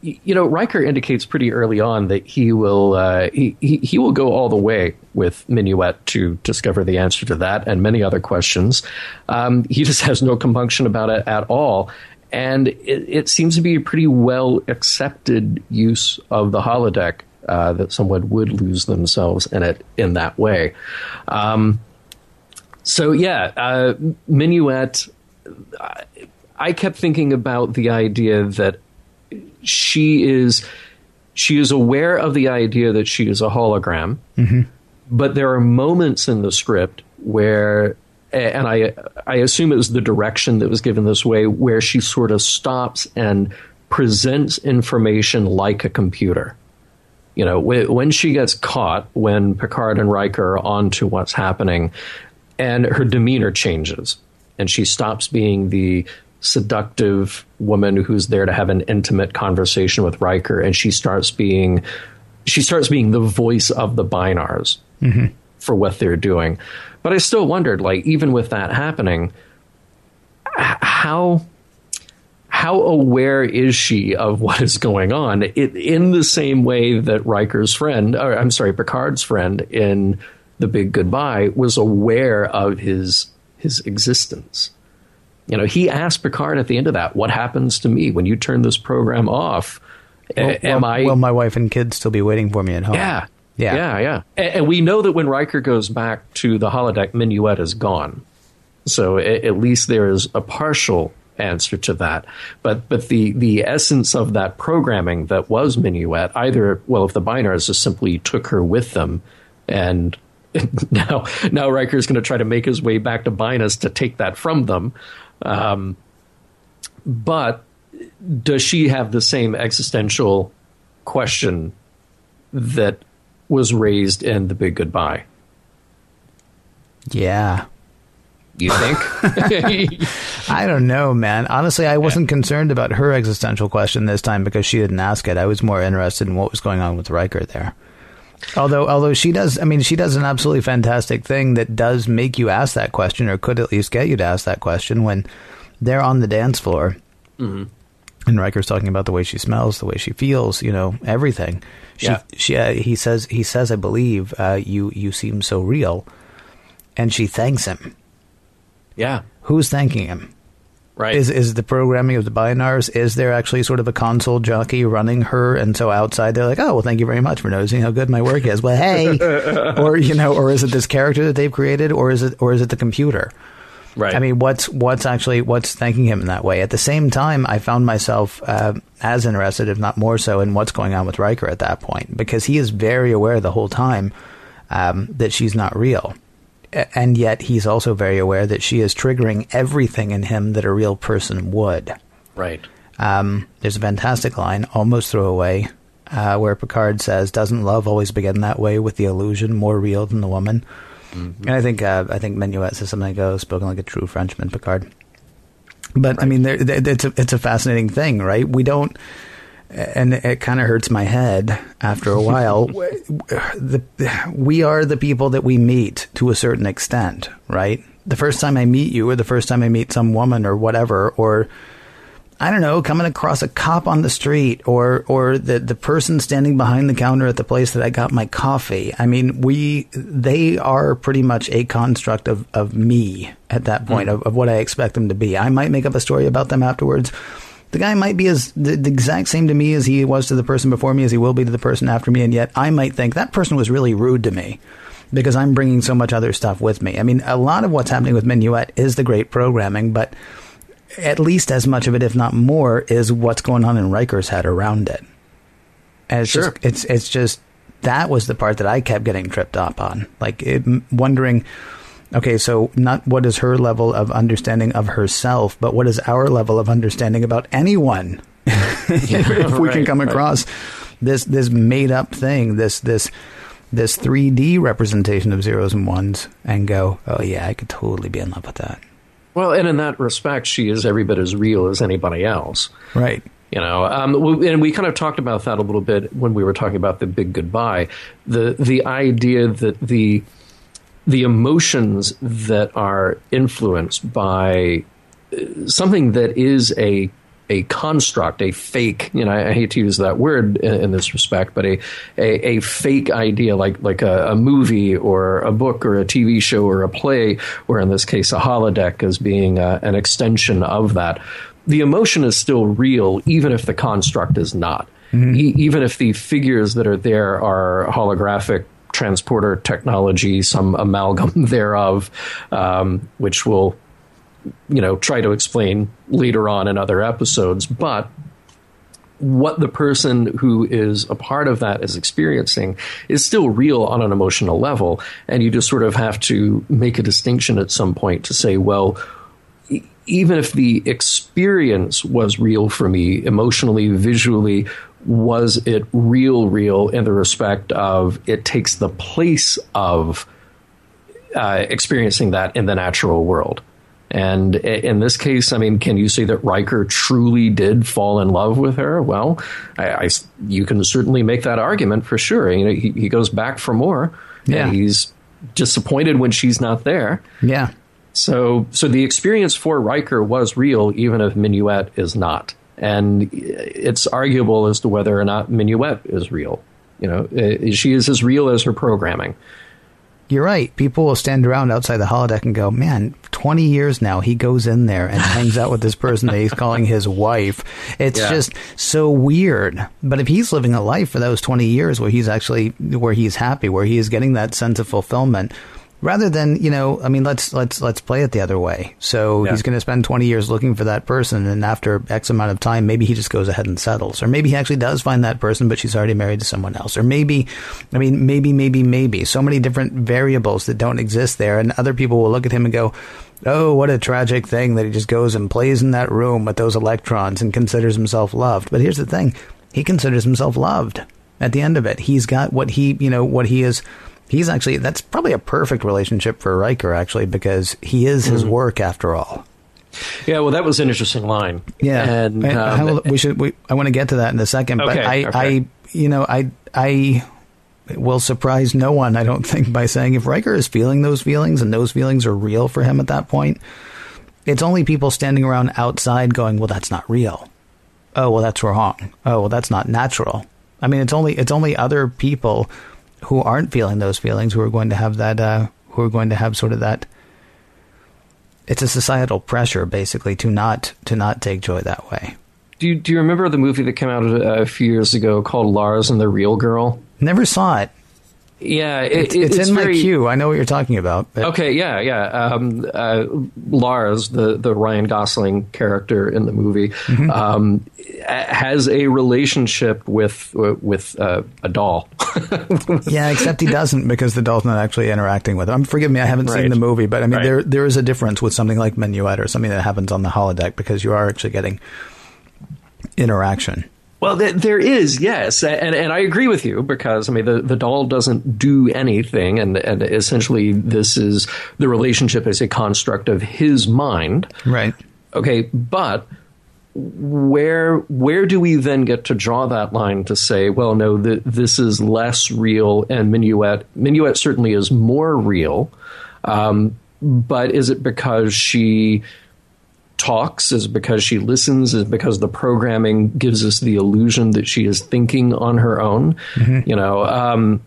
you know, Riker indicates pretty early on that he will uh, he, he, he will go all the way with Minuet to discover the answer to that and many other questions. Um, he just has no compunction about it at all, and it, it seems to be a pretty well accepted use of the holodeck uh, that someone would lose themselves in it in that way. Um, so yeah, uh, Minuet. I kept thinking about the idea that she is she is aware of the idea that she is a hologram, mm-hmm. but there are moments in the script where, and I I assume it was the direction that was given this way, where she sort of stops and presents information like a computer. You know, when she gets caught, when Picard and Riker are onto what's happening, and her demeanor changes, and she stops being the seductive woman who's there to have an intimate conversation with Riker, and she starts being she starts being the voice of the Binars mm-hmm. for what they're doing. But I still wondered, like, even with that happening, how how aware is she of what is going on? It, in the same way that Riker's friend, or I'm sorry, Picard's friend in The Big Goodbye was aware of his his existence. You know, he asked Picard at the end of that, "What happens to me when you turn this program off? Well, Am well, I? Will my wife and kids still be waiting for me at home?" Yeah, yeah, yeah, yeah. And, and we know that when Riker goes back to the holodeck, Minuet is gone. So at, at least there is a partial answer to that. But but the the essence of that programming that was Minuet, either well, if the Binars just simply took her with them, and now now Riker is going to try to make his way back to Bynaus to take that from them, um, but does she have the same existential question that was raised in The Big Goodbye? Yeah. You think? I don't know, man. Honestly, I wasn't concerned about her existential question this time because she didn't ask it. I was more interested in what was going on with Riker there. Although, although she does, I mean, she does an absolutely fantastic thing that does make you ask that question, or could at least get you to ask that question when they're on the dance floor. Mm-hmm. And Riker's talking about the way she smells, the way she feels, you know, everything. She, yeah. she, uh, he says, he says, I believe, uh, you, you seem so real, and she thanks him. Yeah. Who's thanking him? Right. Is is the programming of the binars? Is there actually sort of a console jockey running her? And so outside they're like, oh, well, thank you very much for noticing how good my work is. Well, hey, or you know, or is it this character that they've created, or is it or is it the computer? Right. I mean, what's what's actually what's thanking him in that way? At the same time, I found myself uh, as interested, if not more so, in what's going on with Riker at that point because he is very aware the whole time um, that she's not real and yet he's also very aware that she is triggering everything in him that a real person would. Right. Um, there's a fantastic line, almost throwaway, uh, where Picard says, "Doesn't love always begin that way, with the illusion more real than the woman?" Mm-hmm. And I think uh, I think Minuet says something like, "Oh, spoken like a true Frenchman, Picard." But right. I mean, it's a it's a fascinating thing, right? We don't and it kind of hurts my head after a while. the, we are the people that we meet to a certain extent, right? The first time I meet you, or the first time I meet some woman, or whatever, or I don't know, coming across a cop on the street, or or the the person standing behind the counter at the place that I got my coffee. I mean, we they are pretty much a construct of of me at that point mm. of, of what I expect them to be. I might make up a story about them afterwards the guy might be as the, the, exact same to me as he was to the person before me as he will be to the person after me and yet i might think that person was really rude to me because i'm bringing so much other stuff with me. I mean a lot of what's happening with minuet is the great programming but at least as much of it if not more is what's going on in riker's head around it. And it's sure. just it's it's just that was the part that i kept getting tripped up on. Like it, wondering Okay, so not what is her level of understanding of herself, but what is our level of understanding about anyone? if, if we can come across right. this this made up thing, this this this 3D representation of zeros and ones, and go, oh yeah, I could totally be in love with that. Well, and in that respect, she is every bit as real as anybody else. Right. You know, um, and we kind of talked about that a little bit when we were talking about the big goodbye. The the idea that the the emotions that are influenced by uh, something that is a a construct, a fake. You know, I hate to use that word in, in this respect, but a, a, a fake idea, like like a, a, movie or a book or a TV show or a play, or in this case, a holodeck as being a, uh, an extension of that. The emotion is still real, even if the construct is not. Mm-hmm. E- even if the figures that are there are holographic transporter technology, some amalgam thereof, um, which will you know try to explain later on in other episodes. But what the person who is a part of that is experiencing is still real on an emotional level. And you just sort of have to make a distinction at some point to say well even if the experience was real for me emotionally visually was it real real in the respect of it takes the place of uh, experiencing that in the natural world and in this case, I mean, can you say that Riker truly did fall in love with her? Well, I, I, you can certainly make that argument for sure. You know, he, he goes back for more. Yeah. he's disappointed when she's not there. Yeah. So, so the experience for Riker was real, even if Minuet is not. And it's arguable as to whether or not Minuet is real. You know, eh, she is as real as her programming you're right. People will stand around outside the holodeck and go, man, 20 years now, he goes in there and hangs out with this person that he's calling his wife. It's yeah. just so weird. But if he's living a life for those 20 years where he's actually, where he's happy, where he is getting that sense of fulfillment, rather than you know i mean let's let's let's play it the other way. So yeah. he's going to spend 20 years looking for that person and after x amount of time maybe he just goes ahead and settles. Or maybe he actually does find that person but she's already married to someone else. Or maybe i mean maybe maybe maybe. So many different variables that don't exist there and other people will look at him and go oh what a tragic thing that he just goes and plays in that room with those electrons and considers himself loved. But here's the thing. He considers himself loved at the end of it. He's got what he you know what he is he's actually that's probably a perfect relationship for Riker actually because he is his mm. work after all. Yeah, well, that was an interesting line. Yeah, and, um, how, we should. We, I want to get to that in a second, okay, but I, okay. I, you know, I, I will surprise no one. I don't think by saying if Riker is feeling those feelings and those feelings are real for him at that point, it's only people standing around outside going, "Well, that's not real." Oh, well, that's wrong. Oh, well, that's not natural. I mean, it's only it's only other people who aren't feeling those feelings who are going to have that uh, who are going to have sort of that it's a societal pressure basically to not to not take joy that way. Do you, do you remember the movie that came out a, a few years ago called Lars and the Real Girl? Never saw it. Yeah, it, it's, it's, it's, in very, my queue. I know what you're talking about. But. Okay, yeah, yeah. Um, uh, Lars, the the Ryan Gosling character in the movie, mm-hmm. um, has a relationship with with uh, a doll. yeah, except he doesn't because the doll's not actually interacting with him. Um, forgive me, I haven't right. seen the movie, but I mean, right. there there is a difference with something like Minuet or something that happens on the holodeck because you are actually getting interaction. Well, th- there is, yes, and and I agree with you because I mean the, the doll doesn't do anything, and and essentially this is the relationship is a construct of his mind, right? Okay, but where where do we then get to draw that line to say, well, no, th- this is less real, and Minuet Minuet certainly is more real, um, but is it because she talks is because she listens is because the programming gives us the illusion that she is thinking on her own mm-hmm. you know um,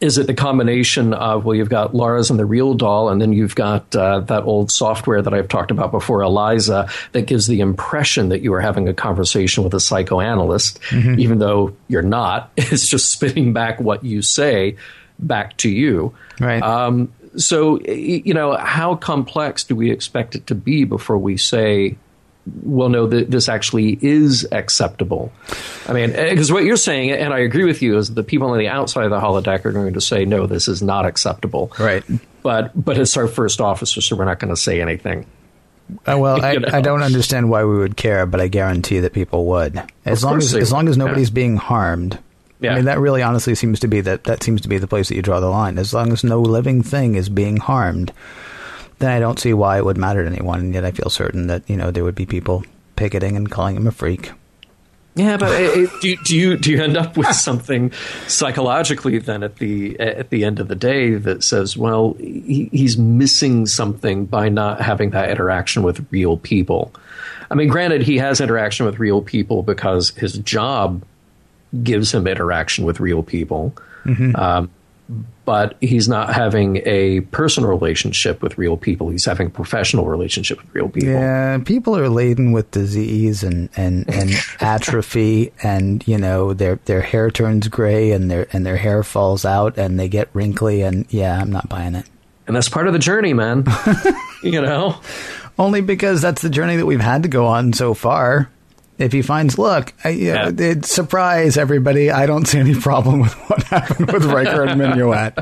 is it the combination of well you've got Lars and the real doll and then you've got uh, that old software that I've talked about before Eliza that gives the impression that you are having a conversation with a psychoanalyst mm-hmm. even though you're not it's just spitting back what you say back to you right um, so, you know, how complex do we expect it to be before we say, well, no, th- this actually is acceptable? I mean, because what you're saying, and I agree with you, is the people on the outside of the holodeck are going to say, no, this is not acceptable. Right. But, but it's our first officer, so we're not going to say anything. Uh, well, I, I, don't understand why we would care, but I guarantee that people would. As long as as long as nobody's yeah. being harmed, yeah. I mean, that really honestly seems to be that that seems to be the place that you draw the line. As long as no living thing is being harmed, then I don't see why it would matter to anyone. And yet, I feel certain that you know there would be people picketing and calling him a freak. Yeah, but it, it, do, you, do you do you end up with something psychologically then at the at the end of the day that says, well, he, he's missing something by not having that interaction with real people. I mean, granted, he has interaction with real people because his job gives him interaction with real people. Um, but he's not having a personal relationship with real people. He's having a professional relationship with real people. Yeah, people are laden with disease and, and, and atrophy, and you know their their hair turns gray and their and their hair falls out and they get wrinkly, and yeah, I'm not buying it. And that's part of the journey, man. you know? Only because that's the journey that we've had to go on so far. If he finds, look, I, yeah. It, surprise everybody. I don't see any problem with what happened with Riker and Minuet.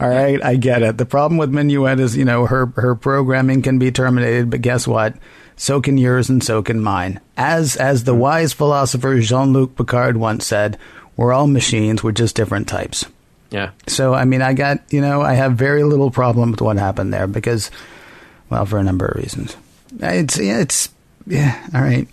All right, I get it. The problem with Minuet is, you know, her her programming can be terminated, but guess what? So can yours, and so can mine. As as the wise philosopher Jean Luc Picard once said, "We're all machines. We're just different types." Yeah. So, I mean, I got, you know, I have very little problem with what happened there because, well, for a number of reasons. It's, it's, yeah, all right.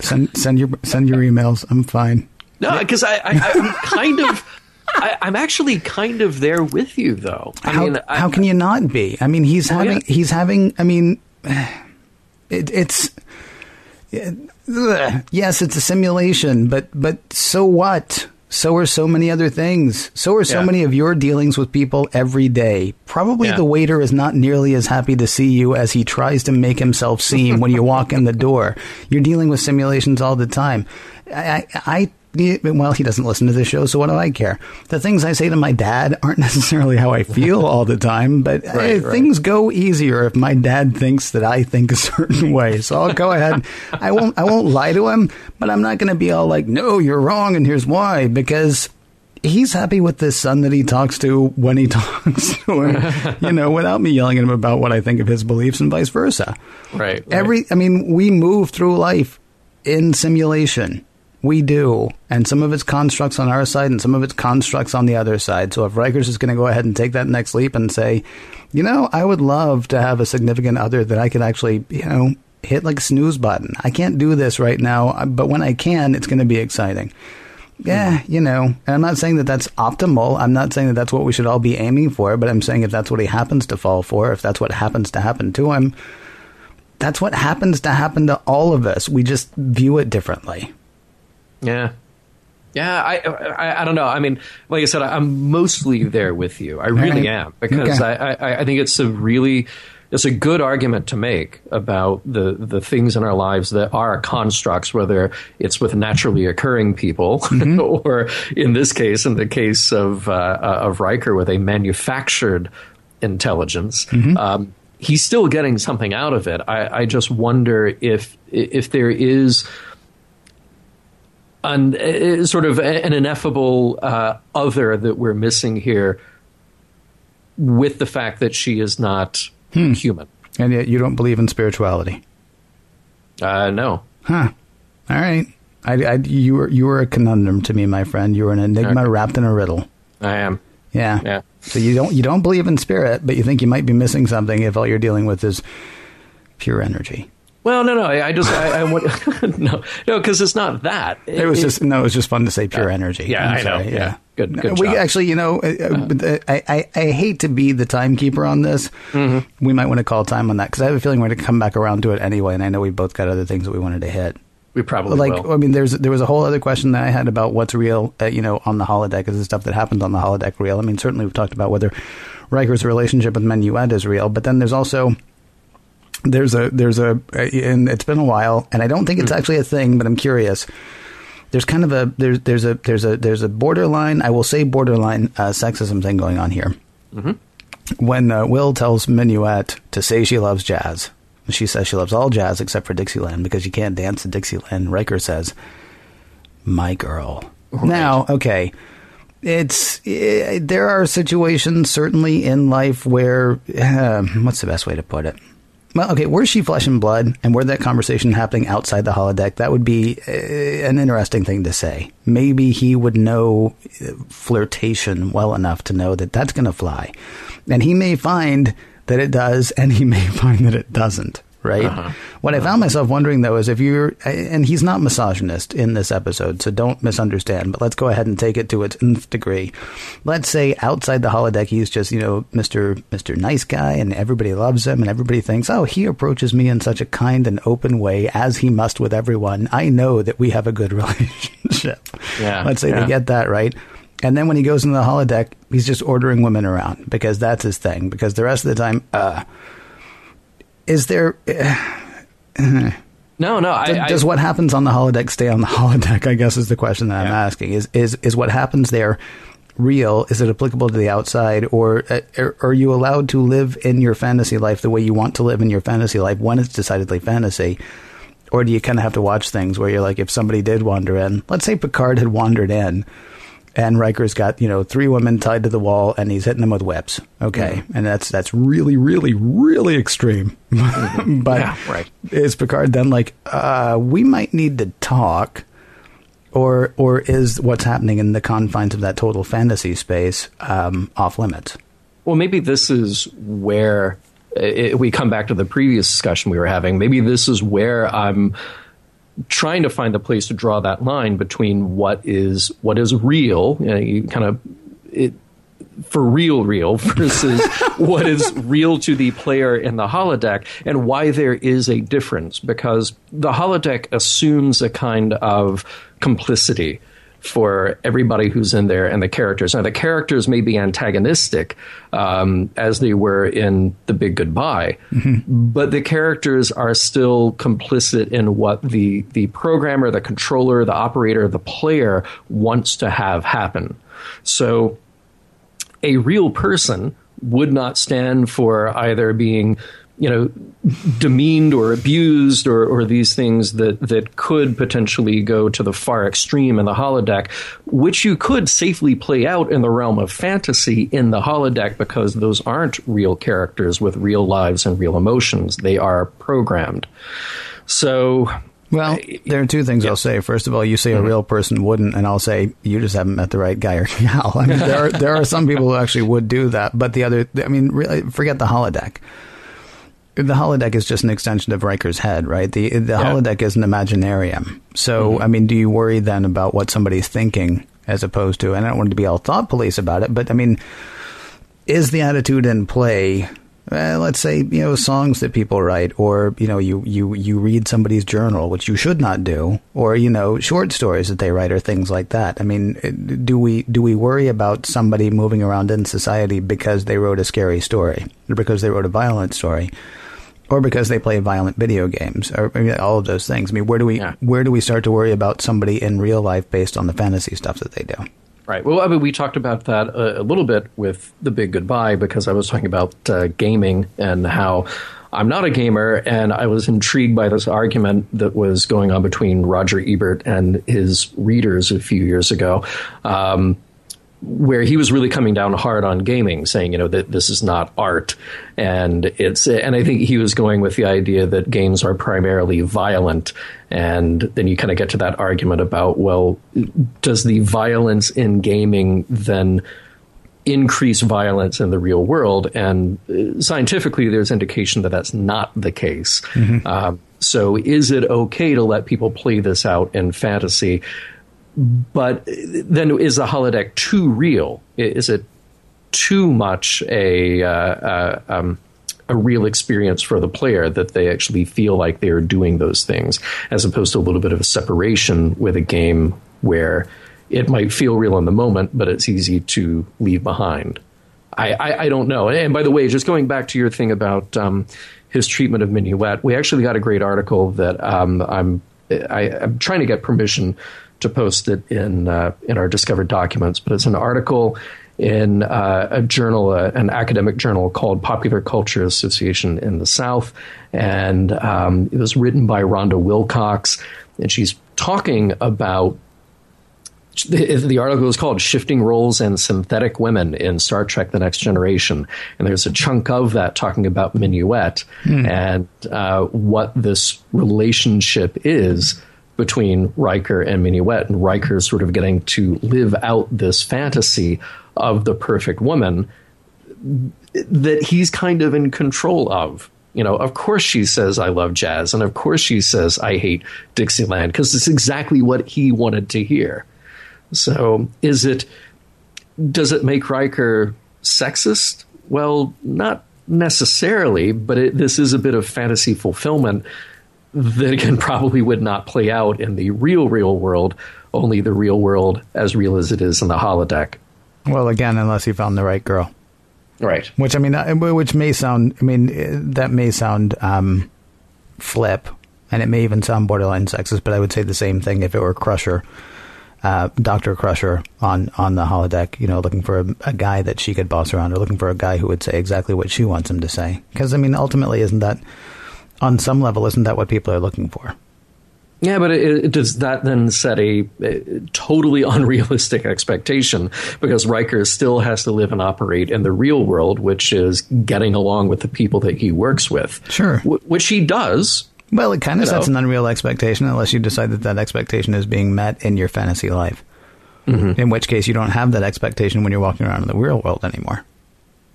Send, send your, send your emails. I'm fine. No, because I, I, I'm kind of. I, I'm actually kind of there with you, though. I how, mean, I- how can you not be? I mean, he's Well, having, yeah. he's having, I mean, it, it's, it, yes, it's a simulation, but, but so what? So are so many other things. So are so Yeah. many of your dealings with people every day. Probably Yeah. the waiter is not nearly as happy to see you as he tries to make himself seem when you walk in the door. You're dealing with simulations all the time. I, I, well, he doesn't listen to this show, so what do I care? The things I say to my dad aren't necessarily how I feel all the time, but Right, eh, right. things go easier if my dad thinks that I think a certain way. So I'll go ahead. I won't. I won't lie to him, but I'm not going to be all like, "No, you're wrong," and here's why. Because he's happy with this son that he talks to when he talks to him, you know, without me yelling at him about what I think of his beliefs and vice versa. right, right. Every, I mean, we move through life in simulation. We do. And some of it's constructs on our side and some of it's constructs on the other side. So if Rikers is going to go ahead and take that next leap and say, you know, I would love to have a significant other that I could actually, you know, hit like a snooze button. I can't do this right now, but when I can, it's going to be exciting. Yeah, hmm. you know, and I'm not saying that that's optimal. I'm not saying that that's what we should all be aiming for, but I'm saying if that's what he happens to fall for, if that's what happens to happen to him, that's what happens to happen to all of us. We just view it differently. Yeah. Yeah, I, I I don't know. I mean, like I said, I'm mostly there with you. I really right. am because Okay. I, I I think it's a really it's a good argument to make about the the things in our lives that are constructs, whether it's with naturally occurring people Mm-hmm. or in this case, in the case of uh, uh, of Riker, with a manufactured intelligence. Mm-hmm. Um, he's still getting something out of it. I, I just wonder if if there is an, uh, sort of an ineffable uh, other that we're missing here with the fact that she is not human. And yet you don't believe in spirituality. Uh, no. Huh. All right. I, I, you, were, you were a conundrum to me, my friend. You were an enigma Okay. wrapped in a riddle. I am. Yeah. Yeah. So you don't you don't believe in spirit, but you think you might be missing something if all you're dealing with is pure energy. Well, no, no. I, I just, I, I want, no, no, because it's not that. It was just no. It was just fun to say pure energy. yeah, I'm I know. sorry, Yeah. Good- good we job. actually, you know, uh, uh, I, I I hate to be the timekeeper on this. Mm-hmm. We might want to call time on that because I have a feeling we're going to come back around to it anyway. And I know we both got other things that we wanted to hit. We probably like will. I mean, there's there was a whole other question that I had about what's real, uh, you know, on the holodeck. Is the stuff that happens on the holodeck real? I mean, certainly we've talked about whether Riker's relationship with Minuet is real, but then there's also there's a there's a and it's been a while, and I don't think it's actually a thing, but I'm curious. There's kind of a there's there's a there's a there's a borderline. I will say borderline uh, sexism thing going on here. When uh, Will tells Minuet to say she loves jazz, she says she loves all jazz except for Dixieland because you can't dance to Dixieland. Riker says, "My girl." Now, okay, it's eh, there are situations certainly in life where uh, what's the best way to put it? Well, okay, were she flesh and blood, and were that conversation happening outside the holodeck? That would be uh, an interesting thing to say. Maybe he would know uh, flirtation well enough to know that that's going to fly, and he may find that it does, and he may find that it doesn't. Right? Uh-huh. What I found myself wondering though is if you're, and he's not misogynist in this episode, so don't misunderstand. But let's go ahead and take it to its nth degree. Let's say outside the holodeck, he's just you know Mister Mister Nice Guy, and everybody loves him, and everybody thinks, oh, he approaches me in such a kind and open way as he must with everyone. I know that we have a good relationship. Yeah, Let's say yeah. they get that right. And then when he goes into the holodeck, he's just ordering women around because that's his thing. Because the rest of the time, uh, is there No, no. I, does I, what happens on the holodeck stay on the holodeck? I guess is the question that I'm asking. Is is is what happens there real? Is it applicable to the outside, or uh, are, are you allowed to live in your fantasy life the way you want to live in your fantasy life when it's decidedly fantasy? Or do you kind of have to watch things where you're like, if somebody did wander in, let's say Picard had wandered in, and Riker's got you know three women tied to the wall, and he's hitting them with whips. Okay, and that's that's really, really, really extreme. but Yeah, right. is Picard then like, uh, we might need to talk, or or is what's happening in the confines of that total fantasy space um, off limits? Well, maybe this is where i we come back to the previous discussion we were having. Maybe this is where I'm trying to find the place to draw that line between what is what is real. You, know, you kind of it for real, real versus what is real to the player in the holodeck, and why there is a difference. Because the holodeck assumes a kind of complicity for everybody who's in there and the characters. Now, the characters may be antagonistic, um, as they were in The Big Goodbye, but the characters are still complicit in what the the programmer, the controller, the operator, the player wants to have happen. So a real person would not stand for either being you know demeaned or abused or, or these things that, that could potentially go to the far extreme in the holodeck which you could safely play out in the realm of fantasy in the holodeck because those aren't real characters with real lives and real emotions they are programmed so Well, there are two things I'll say. First of all, you say a mm-hmm. real person wouldn't, and I'll say you just haven't met the right guy or gal. I mean, there are, there are some people who actually would do that, but the other, I mean, really, forget the holodeck. The holodeck is just an extension of Riker's head, right? The the holodeck is an imaginarium. So, I mean, do you worry then about what somebody's thinking as opposed to? And I don't want to be all thought police about it, but I mean, is the attitude in play? Uh, let's say you know songs that people write, or you know you you you read somebody's journal, which you should not do, or you know short stories that they write, or things like that. I mean, uh, do we do we worry about somebody moving around in society because they wrote a scary story, or because they wrote a violent story, or because they play violent video games, or I mean, all of those things? I mean, where do we Yeah. where do we start to worry about somebody in real life based on the fantasy stuff that they do? Right. Well, I mean, we talked about that a, a little bit with the Big Goodbye because I was talking about uh, gaming and how I'm not a gamer, and I was intrigued by this argument that was going on between Roger Ebert and his readers a few years ago. Um, where he was really coming down hard on gaming, saying, you know, that this is not art, and it's, and I think he was going with the idea that games are primarily violent, and then you kind of get to that argument about, well, does the violence in gaming then increase violence in the real world? And uh, scientifically, there's indication that that's not the case. Um, so, is it okay to let people play this out in fantasy? But then is the holodeck too real? Is it too much a uh, uh, um, a real experience for the player that they actually feel like they are doing those things, as opposed to a little bit of a separation with a game where it might feel real in the moment, but it's easy to leave behind. I, I, I don't know. And by the way, just going back to your thing about um, his treatment of Minuet, we actually got a great article that um, I'm I, I'm trying to get permission to post it in uh, in our discovered documents, but it's an article in uh, a journal, uh, an academic journal called Popular Culture Association in the South, and um, it was written by Rhonda Wilcox, and she's talking about the, the article is called Shifting Roles and Synthetic Women in Star Trek The Next Generation. And there's a chunk of that talking about Minuet and uh, what this relationship is between Riker and Minuet. And Riker sort of getting to live out this fantasy of the perfect woman that he's kind of in control of. You know, of course she says I love jazz, and of course she says I hate Dixieland because it's exactly what he wanted to hear. So, is it? Does it make Riker sexist? Well, not necessarily, but it, this is a bit of fantasy fulfillment that again probably would not play out in the real, real world. Only the real world, as real as it is in the holodeck. Well, again, unless you found the right girl. Right. Which I mean, uh, which may sound. I mean, uh, that may sound um, flip, and it may even sound borderline sexist. But I would say the same thing if it were Crusher, uh, Doctor Crusher on on the holodeck. You know, looking for a, a, guy that she could boss around, or looking for a guy who would say exactly what she wants him to say. Because I mean, ultimately, isn't that on some level? Isn't that what people are looking for? Yeah, but it, it, does that then set a, a, totally unrealistic expectation because Riker still has to live and operate in the real world, which is getting along with the people that he works with. Sure. W- which he does. Well, it kind of sets know. an unreal expectation unless you decide that that expectation is being met in your fantasy life. Mm-hmm. In which case, you don't have that expectation when you're walking around in the real world anymore.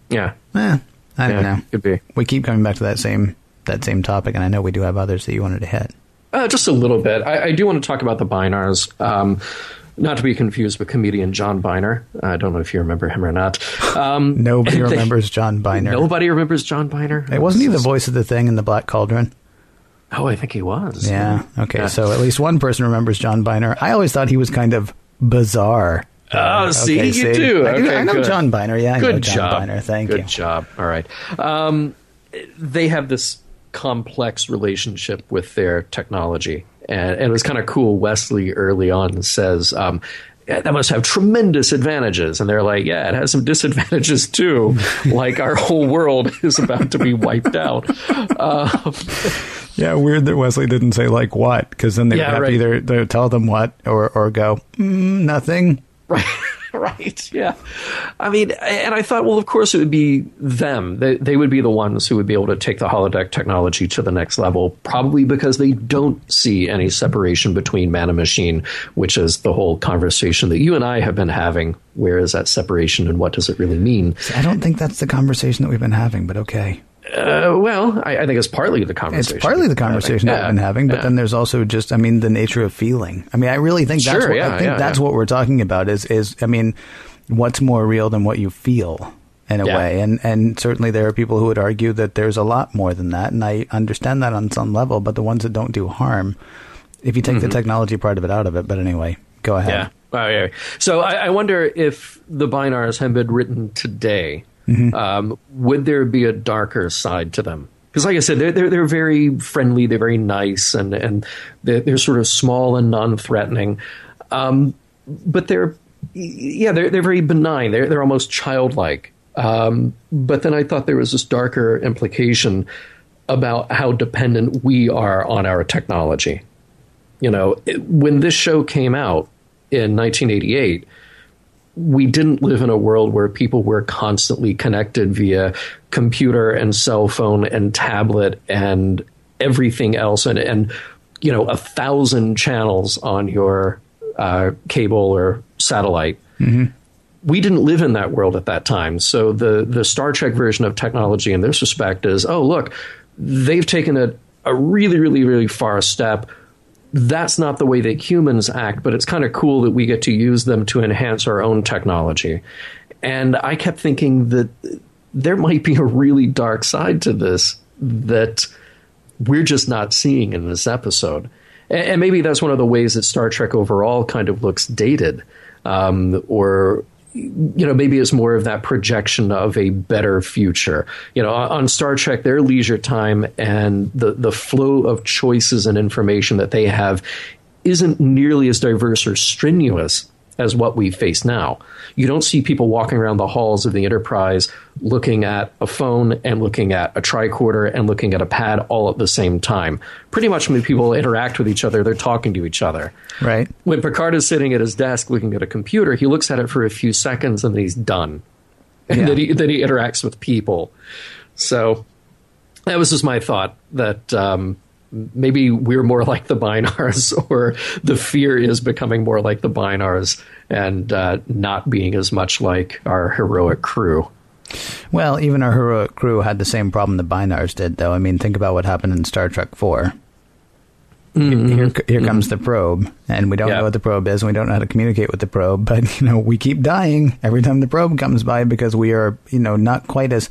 Yeah. Eh, I don't yeah, know. Could be. We keep coming back to that same that same topic, and I know we do have others that you wanted to hit. Uh, just a little bit. I, I, do want to talk about the Binars. Um, not to be confused with comedian John Byner. I don't know if you remember him or not. Um, nobody they, remembers John Byner. Nobody remembers John Byner. It wasn't he the voice of the thing in the Black Cauldron? Oh, I think he was. Yeah. Okay. Yeah. So at least one person remembers John Byner. I always thought he was kind of bizarre. Oh, see, okay, you see? do. I, do, I know good. John Byner. Yeah, I good know John job. Byner. Thank good you. Good job. All right. Um, they have this complex relationship with their technology. And, and it was kind of cool. Wesley early on says, um, that must have tremendous advantages. And they're like, yeah, it has some disadvantages too. like our whole world is about to be wiped out. Uh, yeah, weird that Wesley didn't say like what, because then they yeah, would have right. either tell them what or, or go, mm, nothing. Right. right. Yeah. I mean, and I thought, well, of course, it would be them. They, they would be the ones who would be able to take the holodeck technology to the next level, probably because they don't see any separation between man and machine, which is the whole conversation that you and I have been having. Where is that separation and what does it really mean? I don't think that's the conversation that we've been having, but okay. Uh, well, I, I, think it's partly the conversation. It's partly the conversation that we've been having, but yeah. then there's also just, I mean, the nature of feeling. I mean, I really think that's sure, what, yeah, I think that's what we're talking about. Is is I mean, what's more real than what you feel in a way, and and certainly there are people who would argue that there's a lot more than that, and I understand that on some level. But the ones that don't do harm, if you take mm-hmm. the technology part of it out of it, but anyway, go ahead. Yeah. Oh, yeah. So I, I wonder if the Binars had been written today mm-hmm. um, would there be a darker side to them? Because, like I said, they're, they're, they're very friendly, they're very nice, and and they're, they're sort of small and non-threatening. Um, but they're yeah, they're they're very benign. They're they're almost childlike. Um, but then I thought there was this darker implication about how dependent we are on our technology. You know, it, when this show came out in 1988 we didn't live in a world where people were constantly connected via computer and cell phone and tablet and everything else and, and you know a thousand channels on your uh, cable or satellite. Mm-hmm. We didn't live in that world at that time. So the the Star Trek version of technology in this respect is, oh look, they've taken a, a really, really, really far step that's not the way that humans act, but it's kind of cool that we get to use them to enhance our own technology. And I kept thinking that there might be a really dark side to this that we're just not seeing in this episode. And maybe that's one of the ways that Star Trek overall kind of looks dated um, or you know, maybe it's more of that projection of a better future. You know, on Star Trek, their leisure time and the, the flow of choices and information that they have isn't nearly as diverse or strenuous as what we face now. You don't see people walking around the halls of the Enterprise looking at a phone and looking at a tricorder and looking at a pad all at the same time. Pretty much when people interact with each other, they're talking to each other. Right. When Picard is sitting at his desk looking at a computer, he looks at it for a few seconds and then he's done. And yeah. then, he, then he interacts with people. So that was just my thought that um, maybe we're more like the Binars or the fear is becoming more like the Binars and uh, not being as much like our heroic crew. Well, even our heroic crew had the same problem the Binars did, though. I mean, think about what happened in Star Trek 4. Here, here comes the probe, and we don't Mm-hmm. Know what the probe is, and we don't know how to communicate with the probe. But you know, we keep dying every time the probe comes by because we are, you know, not quite as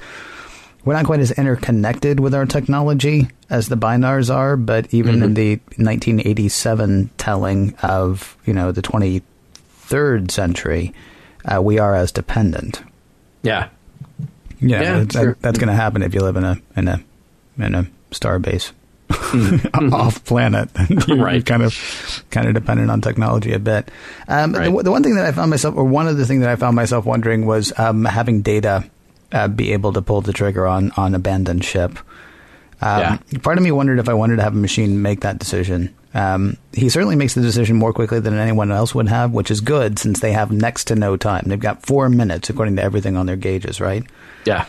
we're not quite as interconnected with our technology as the Binars are. But even Mm-hmm. in the 1987 telling of you know the 23rd century, uh, we are as dependent. Yeah. Yeah, Yeah, that- sure. that's going to happen if you live in a in a in a star base Mm-hmm. off planet. You're Right. kind of kind of dependent on technology a bit. Um, Right. the, the one thing that I found myself, or one of the things that I found myself wondering, was um, having Data uh, be able to pull the trigger on on abandoned ship. Um, Yeah. Part of me wondered if I wanted to have a machine make that decision. Um, he certainly makes the decision more quickly than anyone else would have, which is good since they have next to no time. They've got four minutes according to everything on their gauges, right? Yeah.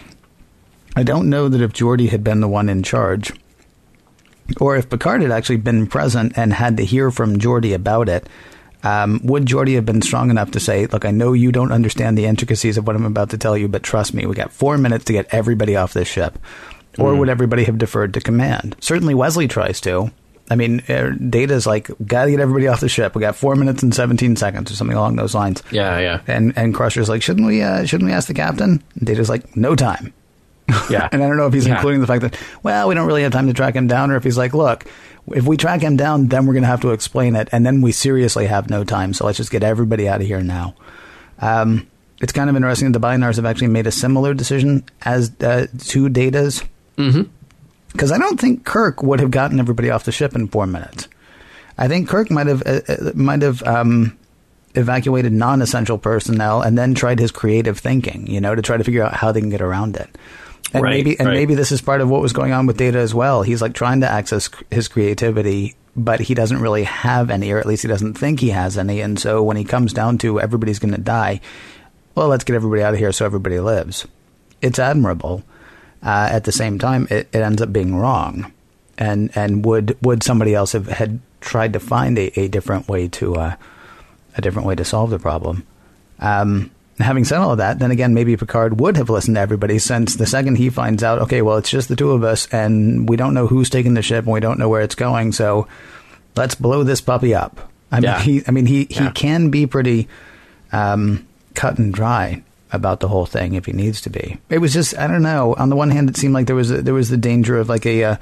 I don't know that if Geordi had been the one in charge, or if Picard had actually been present and had to hear from Geordi about it, um, would Geordi have been strong enough to say, "Look, I know you don't understand the intricacies of what I'm about to tell you, but trust me, we got four minutes to get everybody off this ship," or would everybody have deferred to command? Certainly, Wesley tries to. I mean, uh, Data's like, "Gotta get everybody off the ship. We got four minutes and 17 seconds, or something along those lines." Yeah. Yeah. And and Crusher's like, "Shouldn't we? Uh, shouldn't we ask the captain?" And Data's like, "No time." Yeah. And I don't know if he's Yeah. including the fact that, well, we don't really have time to track him down, or if he's like, look, if we track him down, then we're going to have to explain it, and then we seriously have no time. So let's just get everybody out of here now. Um, it's kind of interesting that the Binars have actually made a similar decision as uh, to Data's. Mm-hmm. Because I don't think Kirk would have gotten everybody off the ship in four minutes. I think Kirk might have uh, uh, might have um, evacuated non-essential personnel and then tried his creative thinking, you know, to try to figure out how they can get around it. And Right, maybe and right. maybe this is part of what was going on with Data as well. He's like trying to access his creativity, but he doesn't really have any, or at least he doesn't think he has any. And so when he comes down to everybody's going to die, well, let's get everybody out of here so everybody lives. It's admirable. Uh, at the same time, it, it ends up being wrong. And and would would somebody else have had tried to find a, a different way to uh, a different way to solve the problem? Um, having said all of that, then again, maybe Picard would have listened to everybody since the second he finds out, okay, well, it's just the two of us, and we don't know who's taking the ship, and we don't know where it's going, so let's blow this puppy up. I mean, he, I mean, he, he Yeah. can be pretty um, cut and dry about the whole thing if he needs to be. It was just, I don't know. On the one hand, it seemed like there was a, there was the danger of like a. Uh,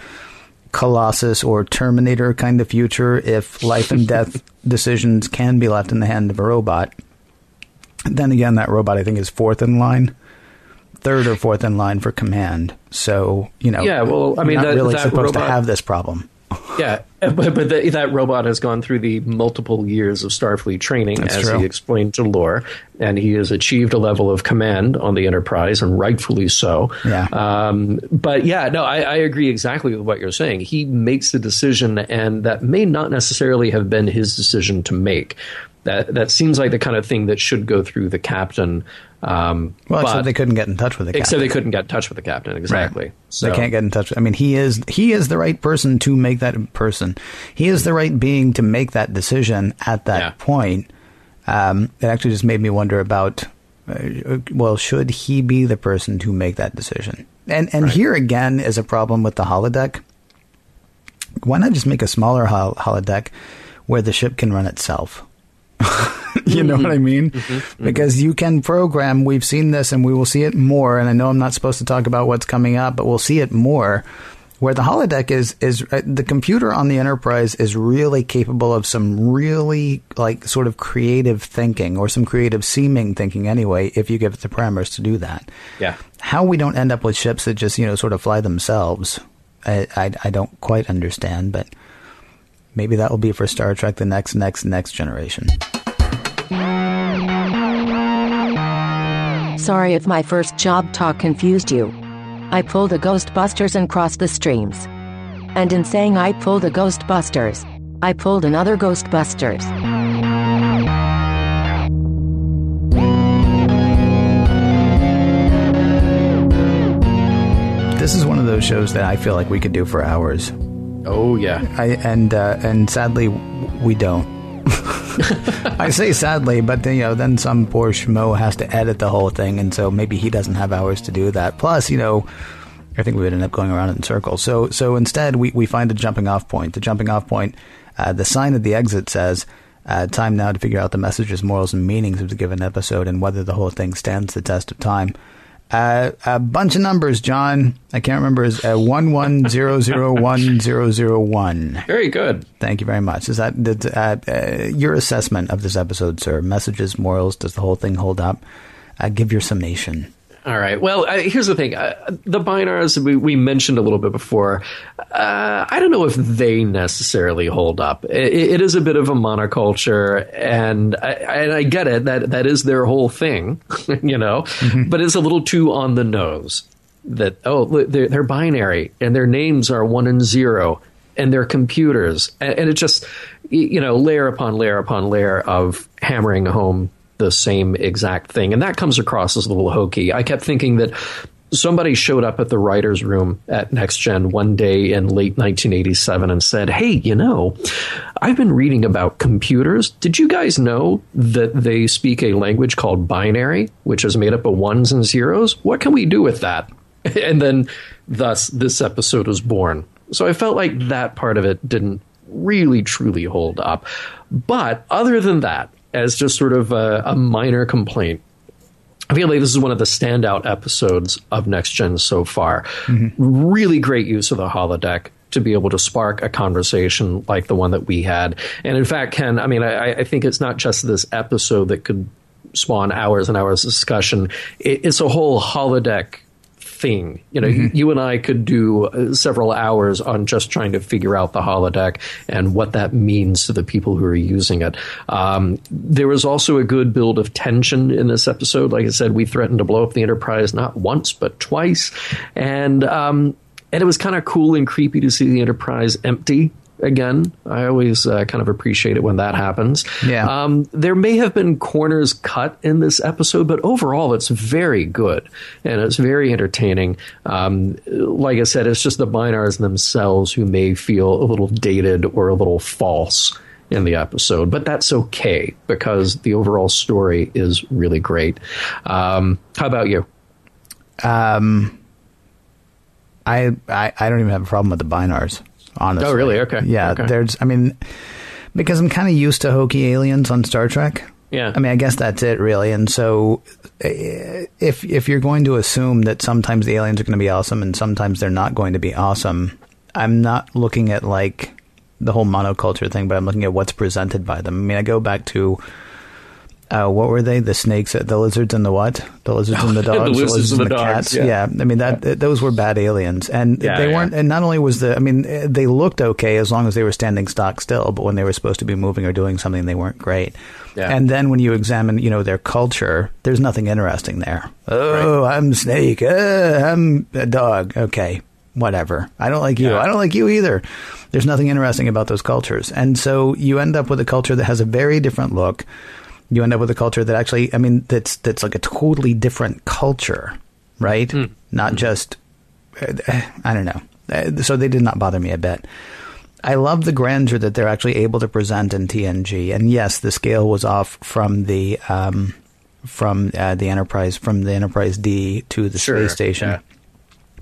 Colossus or Terminator kind of future if life and death decisions can be left in the hand of a robot. Then again, that robot I think is fourth in line, third or fourth in line for command. So you know, Yeah, well, I mean, not that- really that supposed to have this problem. Yeah, but, but the, that robot has gone through the multiple years of Starfleet training, That's as true. he explained to Lore, and he has achieved a level of command on the Enterprise, and rightfully so. Yeah. Um, but yeah, no, I, I agree exactly with what you're saying. He makes the decision, and that may not necessarily have been his decision to make. That that seems like the kind of thing that should go through the captain. Um, Well, but- except they couldn't get in touch with the except captain. they couldn't get in touch with the captain exactly. Right. So They can't get in touch. I mean, he is he is the right person to make that person. He is the right being to make that decision at that Yeah. point. Um, it actually just made me wonder about. Uh, well, should he be the person to make that decision? And and here again is a problem with the holodeck. Why not just make a smaller hol- holodeck where the ship can run itself? you know what I mm-hmm. mean? Mm-hmm. Mm-hmm. Because you can program, we've seen this and we will see it more. And I know I'm not supposed to talk about what's coming up, but we'll see it more. Where the holodeck is, is uh, the computer on the Enterprise is really capable of some really like sort of creative thinking or some creative seeming thinking anyway, if you give it the parameters to do that. yeah. How we don't end up with ships that just, you know, sort of fly themselves, I, I, I don't quite understand, but maybe that will be for Star Trek the next, next, next generation. Sorry if my first job talk confused you. I pulled a Ghostbusters and crossed the streams. And in saying I pulled a Ghostbusters, I pulled another Ghostbusters. This is one of those shows that I feel like we could do for hours. Oh yeah. I and uh, and sadly we don't. I say sadly, but then, you know, then some poor schmo has to edit the whole thing, and so maybe he doesn't have hours to do that. Plus, you know, I think we would end up going around in circles. So, so instead, we, we find a jumping off point. The jumping off point, uh, the sign at the exit says, uh, "Time now to figure out the messages, morals, and meanings of the given episode, and whether the whole thing stands the test of time." Uh, a bunch of numbers, John. I can't remember. Is uh, one one zero zero one zero zero one. Very good. Thank you very much. Is that uh, uh, your assessment of this episode, sir? Messages, morals. Does the whole thing hold up? Uh, give your summation. All right. Well, uh, here's the thing. Uh, the Binars we, we, mentioned a little bit before. Uh, I don't know if they necessarily hold up. It, it is a bit of a monoculture, and I, and I get it. That that is their whole thing, you know. Mm-hmm. But it's a little too on the nose. That oh, they're, they're binary, and their names are one and zero, and they're computers, and, and it just you know layer upon layer upon layer of hammering home the same exact thing. And that comes across as a little hokey. I kept thinking that somebody showed up at the writer's room at Next Gen one day in late 1987 and said, Hey, you know, I've been reading about computers. Did you guys know that they speak a language called binary, which is made up of ones and zeros? What can we do with that? And then, thus, this episode was born. So I felt like that part of it didn't really truly hold up. But other than that, as just sort of a, a minor complaint. I feel like this is one of the standout episodes of Next Gen so far. Mm-hmm. Really great use of the holodeck to be able to spark a conversation like the one that we had. And in fact, Ken, I mean, I, I think it's not just this episode that could spawn hours and hours of discussion. It, it's a whole holodeck thing. You know, mm-hmm. you and I could do uh, several hours on just trying to figure out the holodeck and what that means to the people who are using it. Um, there was also a good build of tension in this episode. Like I said, we threatened to blow up the Enterprise not once but twice, and um, and it was kind of cool and creepy to see the Enterprise empty again. I always uh, kind of appreciate it when that happens. Yeah. Um, there may have been corners cut in this episode, but overall, it's very good and it's very entertaining. Um, like I said, it's just the Binars themselves who may feel a little dated or a little false in the episode, but that's okay because the overall story is really great. Um, how about you? Um, I, I I don't even have a problem with the Binars honestly. Oh, really? Okay. Yeah, okay. there's, I mean, because I'm kind of used to hokey aliens on Star Trek. Yeah. I mean, I guess that's it, really. And so, eh, if if you're going to assume that sometimes the aliens are going to be awesome and sometimes they're not going to be awesome, I'm not looking at like the whole monoculture thing, but I'm looking at what's presented by them. I mean, I go back to uh, what were they? The snakes, the lizards, and the what? The lizards and the dogs. the lizards, the lizards and the, the dogs, cats. Yeah. yeah. I mean that yeah. those were bad aliens, and yeah, they weren't. And not only was the, I mean, they looked okay as long as they were standing stock still, but when they were supposed to be moving or doing something, they weren't great. And then when you examine, you know, their culture, there's nothing interesting there. Oh, right. I'm snake. Uh, I'm a dog. Okay, whatever. I don't like you. I don't like you either. There's nothing interesting about those cultures, and so you end up with a culture that has a very different look you end up with a culture that actually, I mean, that's that's like a totally different culture, right? Mm. Not mm. just, I don't know. So they did not bother me a bit. I love the grandeur that they're actually able to present in TNG, and yes, the scale was off from the um, from uh, the Enterprise from the Enterprise D to the sure, space station. Yeah.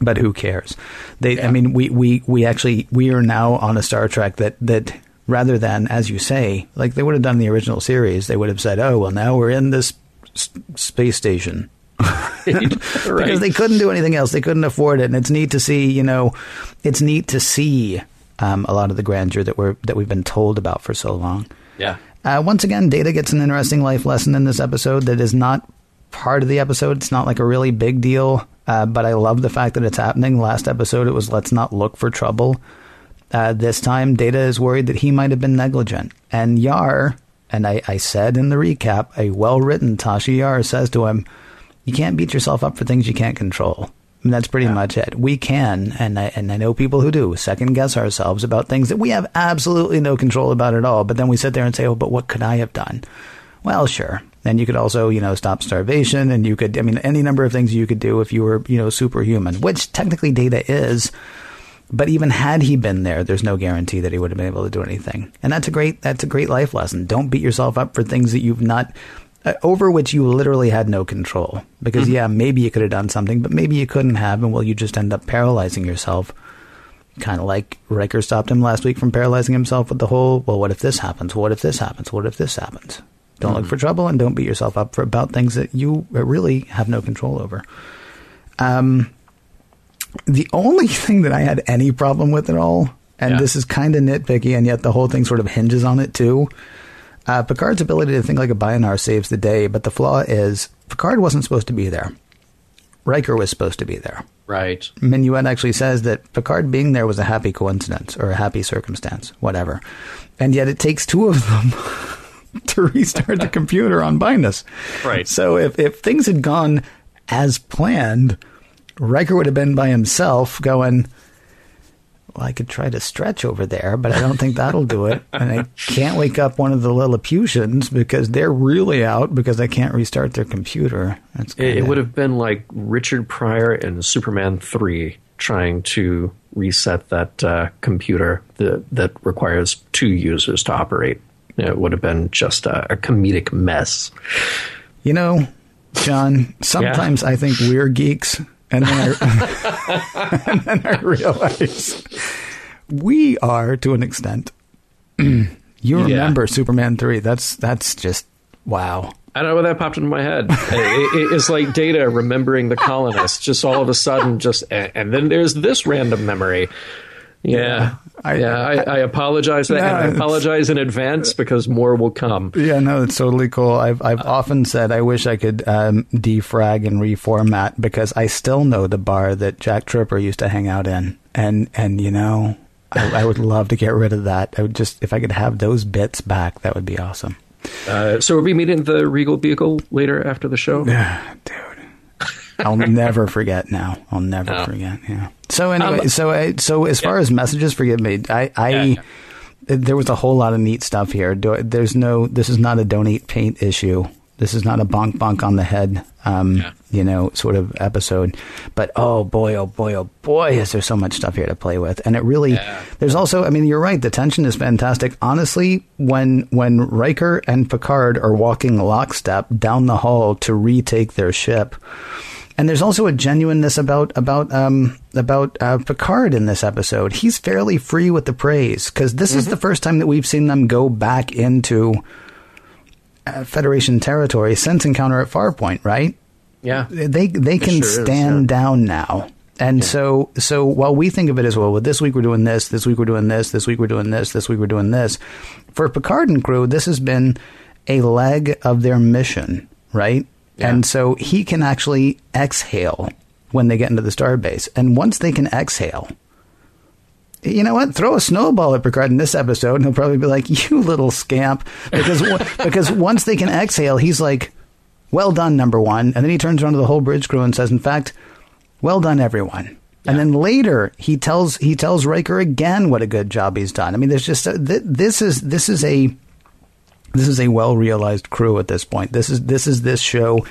But who cares? They, yeah. I mean, we, we, we actually we are now on a Star Trek that that rather than, as you say, like they would have done the original series, they would have said, "Oh, well, now we're in this s- space station." because they couldn't do anything else. They couldn't afford it, and it's neat to see. You know, it's neat to see um, a lot of the grandeur that we're that we've been told about for so long. Yeah. Uh, once again, Data gets an interesting life lesson in this episode that is not part of the episode. It's not like a really big deal, uh, but I love the fact that it's happening. Last episode, it was let's not look for trouble. Uh, this time, Data is worried that he might have been negligent. And Yar, and I, I said in the recap, a well written Tasha Yar says to him, You can't beat yourself up for things you can't control. And that's pretty yeah. much it. We can, and I, and I know people who do, second guess ourselves about things that we have absolutely no control about at all. But then we sit there and say, Oh, but what could I have done? Well, sure. And you could also, you know, stop starvation, and you could, I mean, any number of things you could do if you were, you know, superhuman, which technically Data is But even had he been there, there's no guarantee that he would have been able to do anything. And that's a great that's a great life lesson. Don't beat yourself up for things that you've not uh, over which you literally had no control. Because yeah, maybe you could have done something, but maybe you couldn't have, and well, you just end up paralyzing yourself. Kind of like Riker stopped him last week from paralyzing himself with the whole, well, what if this happens? What if this happens? What if this happens? Don't look for trouble and don't beat yourself up for about things that you really have no control over. Um, the only thing that I had any problem with at all, and Yeah. this is kind of nitpicky, and yet the whole thing sort of hinges on it too. Uh, Picard's ability to think like a Binar saves the day, but the flaw is Picard wasn't supposed to be there. Riker was supposed to be there. Right. Minuet actually says that Picard being there was a happy coincidence or a happy circumstance, whatever. And yet it takes two of them to restart the computer on Bynaus. Right. So if, if things had gone as planned, Riker would have been by himself going, well, I could try to stretch over there, but I don't think that'll do it. And I can't wake up one of the Lilliputians because they're really out because I can't restart their computer. It, it would have been like Richard Pryor in Superman 3 trying to reset that uh, computer that, that requires two users to operate. It would have been just a, a comedic mess. You know, John, sometimes I think we're geeks, and then I, and then I realize we are to an extent. you remember Superman 3. That's that's just wow. I don't know why that popped into my head. It- it- it's like Data remembering the colonists, just all of a sudden, just and, and then there's this random memory. Yeah, I- yeah. I, I apologize. No, I apologize in advance because more will come. Yeah, no, it's totally cool. I've I've often said I wish I could um, defrag and reformat because I still know the bar that Jack Tripper used to hang out in, and and you know, I, I would love to get rid of that. I would just if I could have those bits back, that would be awesome. Uh, so, are we meeting the Regal Beagle later after the show? Yeah, dude. I'll never forget now. I'll never Oh. forget. Yeah. So anyway, Um, so I, so as far as messages, forgive me. I, I Yeah, yeah. there was a whole lot of neat stuff here. Do, there's no. This is not a donate paint issue. This is not a bonk bonk on the head. Um, you know, sort of episode. But oh boy, oh boy, oh boy, is there so much stuff here to play with. And it really, there's also. I mean, you're right. The tension is fantastic. Honestly, when when Riker and Picard are walking lockstep down the hall to retake their ship. And there's also a genuineness about about um, about uh, Picard in this episode. He's fairly free with the praise because this is the first time that we've seen them go back into uh, Federation territory since Encounter at Farpoint, right? Yeah. They they can sure is, stand yeah. down now. And so so while we think of it as well, well, this week we're doing this, this week we're doing this, this week we're doing this, this week we're doing this. For Picard and crew, this has been a leg of their mission, right? Yeah. And so he can actually exhale when they get into the starbase. And once they can exhale, you know what? Throw a snowball at Picard in this episode, and he'll probably be like, "You little scamp," because because once they can exhale, he's like, "Well done, number one." And then he turns around to the whole bridge crew and says, "In fact, well done, everyone." And then later he tells he tells Riker again what a good job he's done. I mean, there's just a, th- this is this is a this is a well realized crew at this point. This is this is this show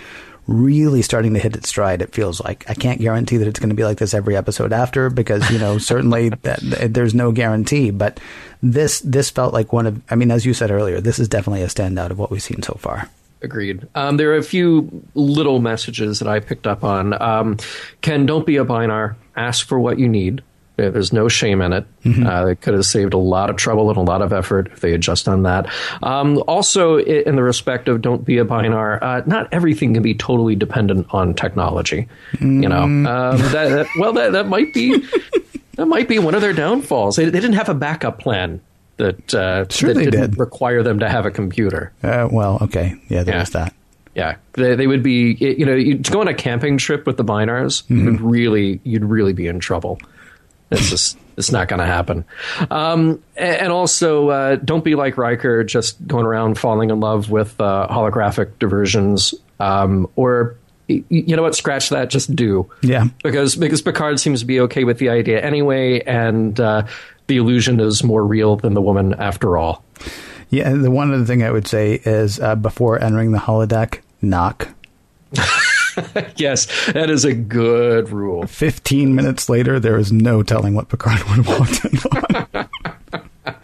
really starting to hit its stride. It feels like I can't guarantee that it's going to be like this every episode after because you know certainly that, there's no guarantee. But this this felt like one of I mean as you said earlier, this is definitely a standout of what we've seen so far. Agreed. Um, there are a few little messages that I picked up on. Um, Ken, don't be a Binar. Ask for what you need. There- There's no shame in it. Uh, it could have saved a lot of trouble and a lot of effort if they had just done that. Um, also, in the respect of don't be a Binar, uh, not everything can be totally dependent on technology. You know, um, that, that, well, that, that might be that might be one of their downfalls. They, they didn't have a backup plan that uh, Sure that they didn't did. require them to have a computer. Uh, well, okay, yeah, there's Yeah. that. Yeah, they, they would be. You know, you to go on a camping trip with the Binars, you'd really, you'd really be in trouble. It's just, it's not going to happen. Um, and also, uh, don't be like Riker, just going around falling in love with uh, holographic diversions, um, or you know what? Scratch that. Just do. Yeah. because because Picard seems to be okay with the idea anyway, and uh, the illusion is more real than the woman after all. Yeah, and the one other thing I would say is uh, before entering the holodeck, knock. yes, that is a good rule. 15 minutes later, there is no telling what Picard would have walked in on.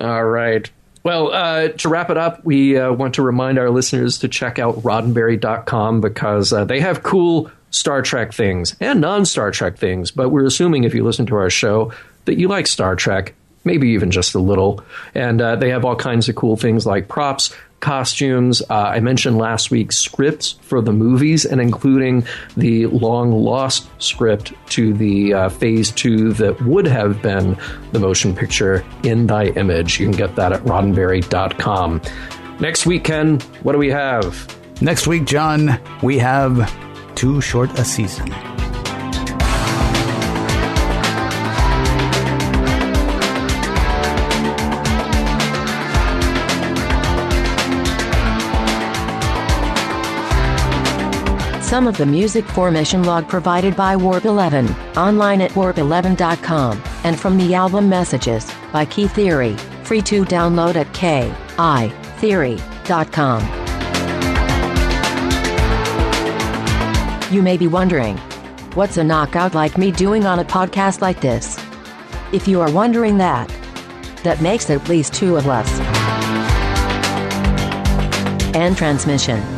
All right. Well, uh, to wrap it up, we uh, want to remind our listeners to check out roddenberry.com because uh, they have cool Star Trek things and non Star Trek things. But we're assuming if you listen to our show that you like Star Trek, maybe even just a little. And uh, they have all kinds of cool things like props, costumes. Uh, I mentioned last week scripts for the movies, and including the long lost script to the uh, phase two that would have been the motion picture In Thy Image. You can get that at roddenberry.com. Next week, Ken, what do we have? Next week, John, we have Too Short a Season. Some of the music for Mission Log provided by Warp 11, online at warp11.com, and from the album Messages by Key Theory, free to download at keytheory.com. You may be wondering, what's a knockout like me doing on a podcast like this? If you are wondering that, that makes at least two of us. And transmission.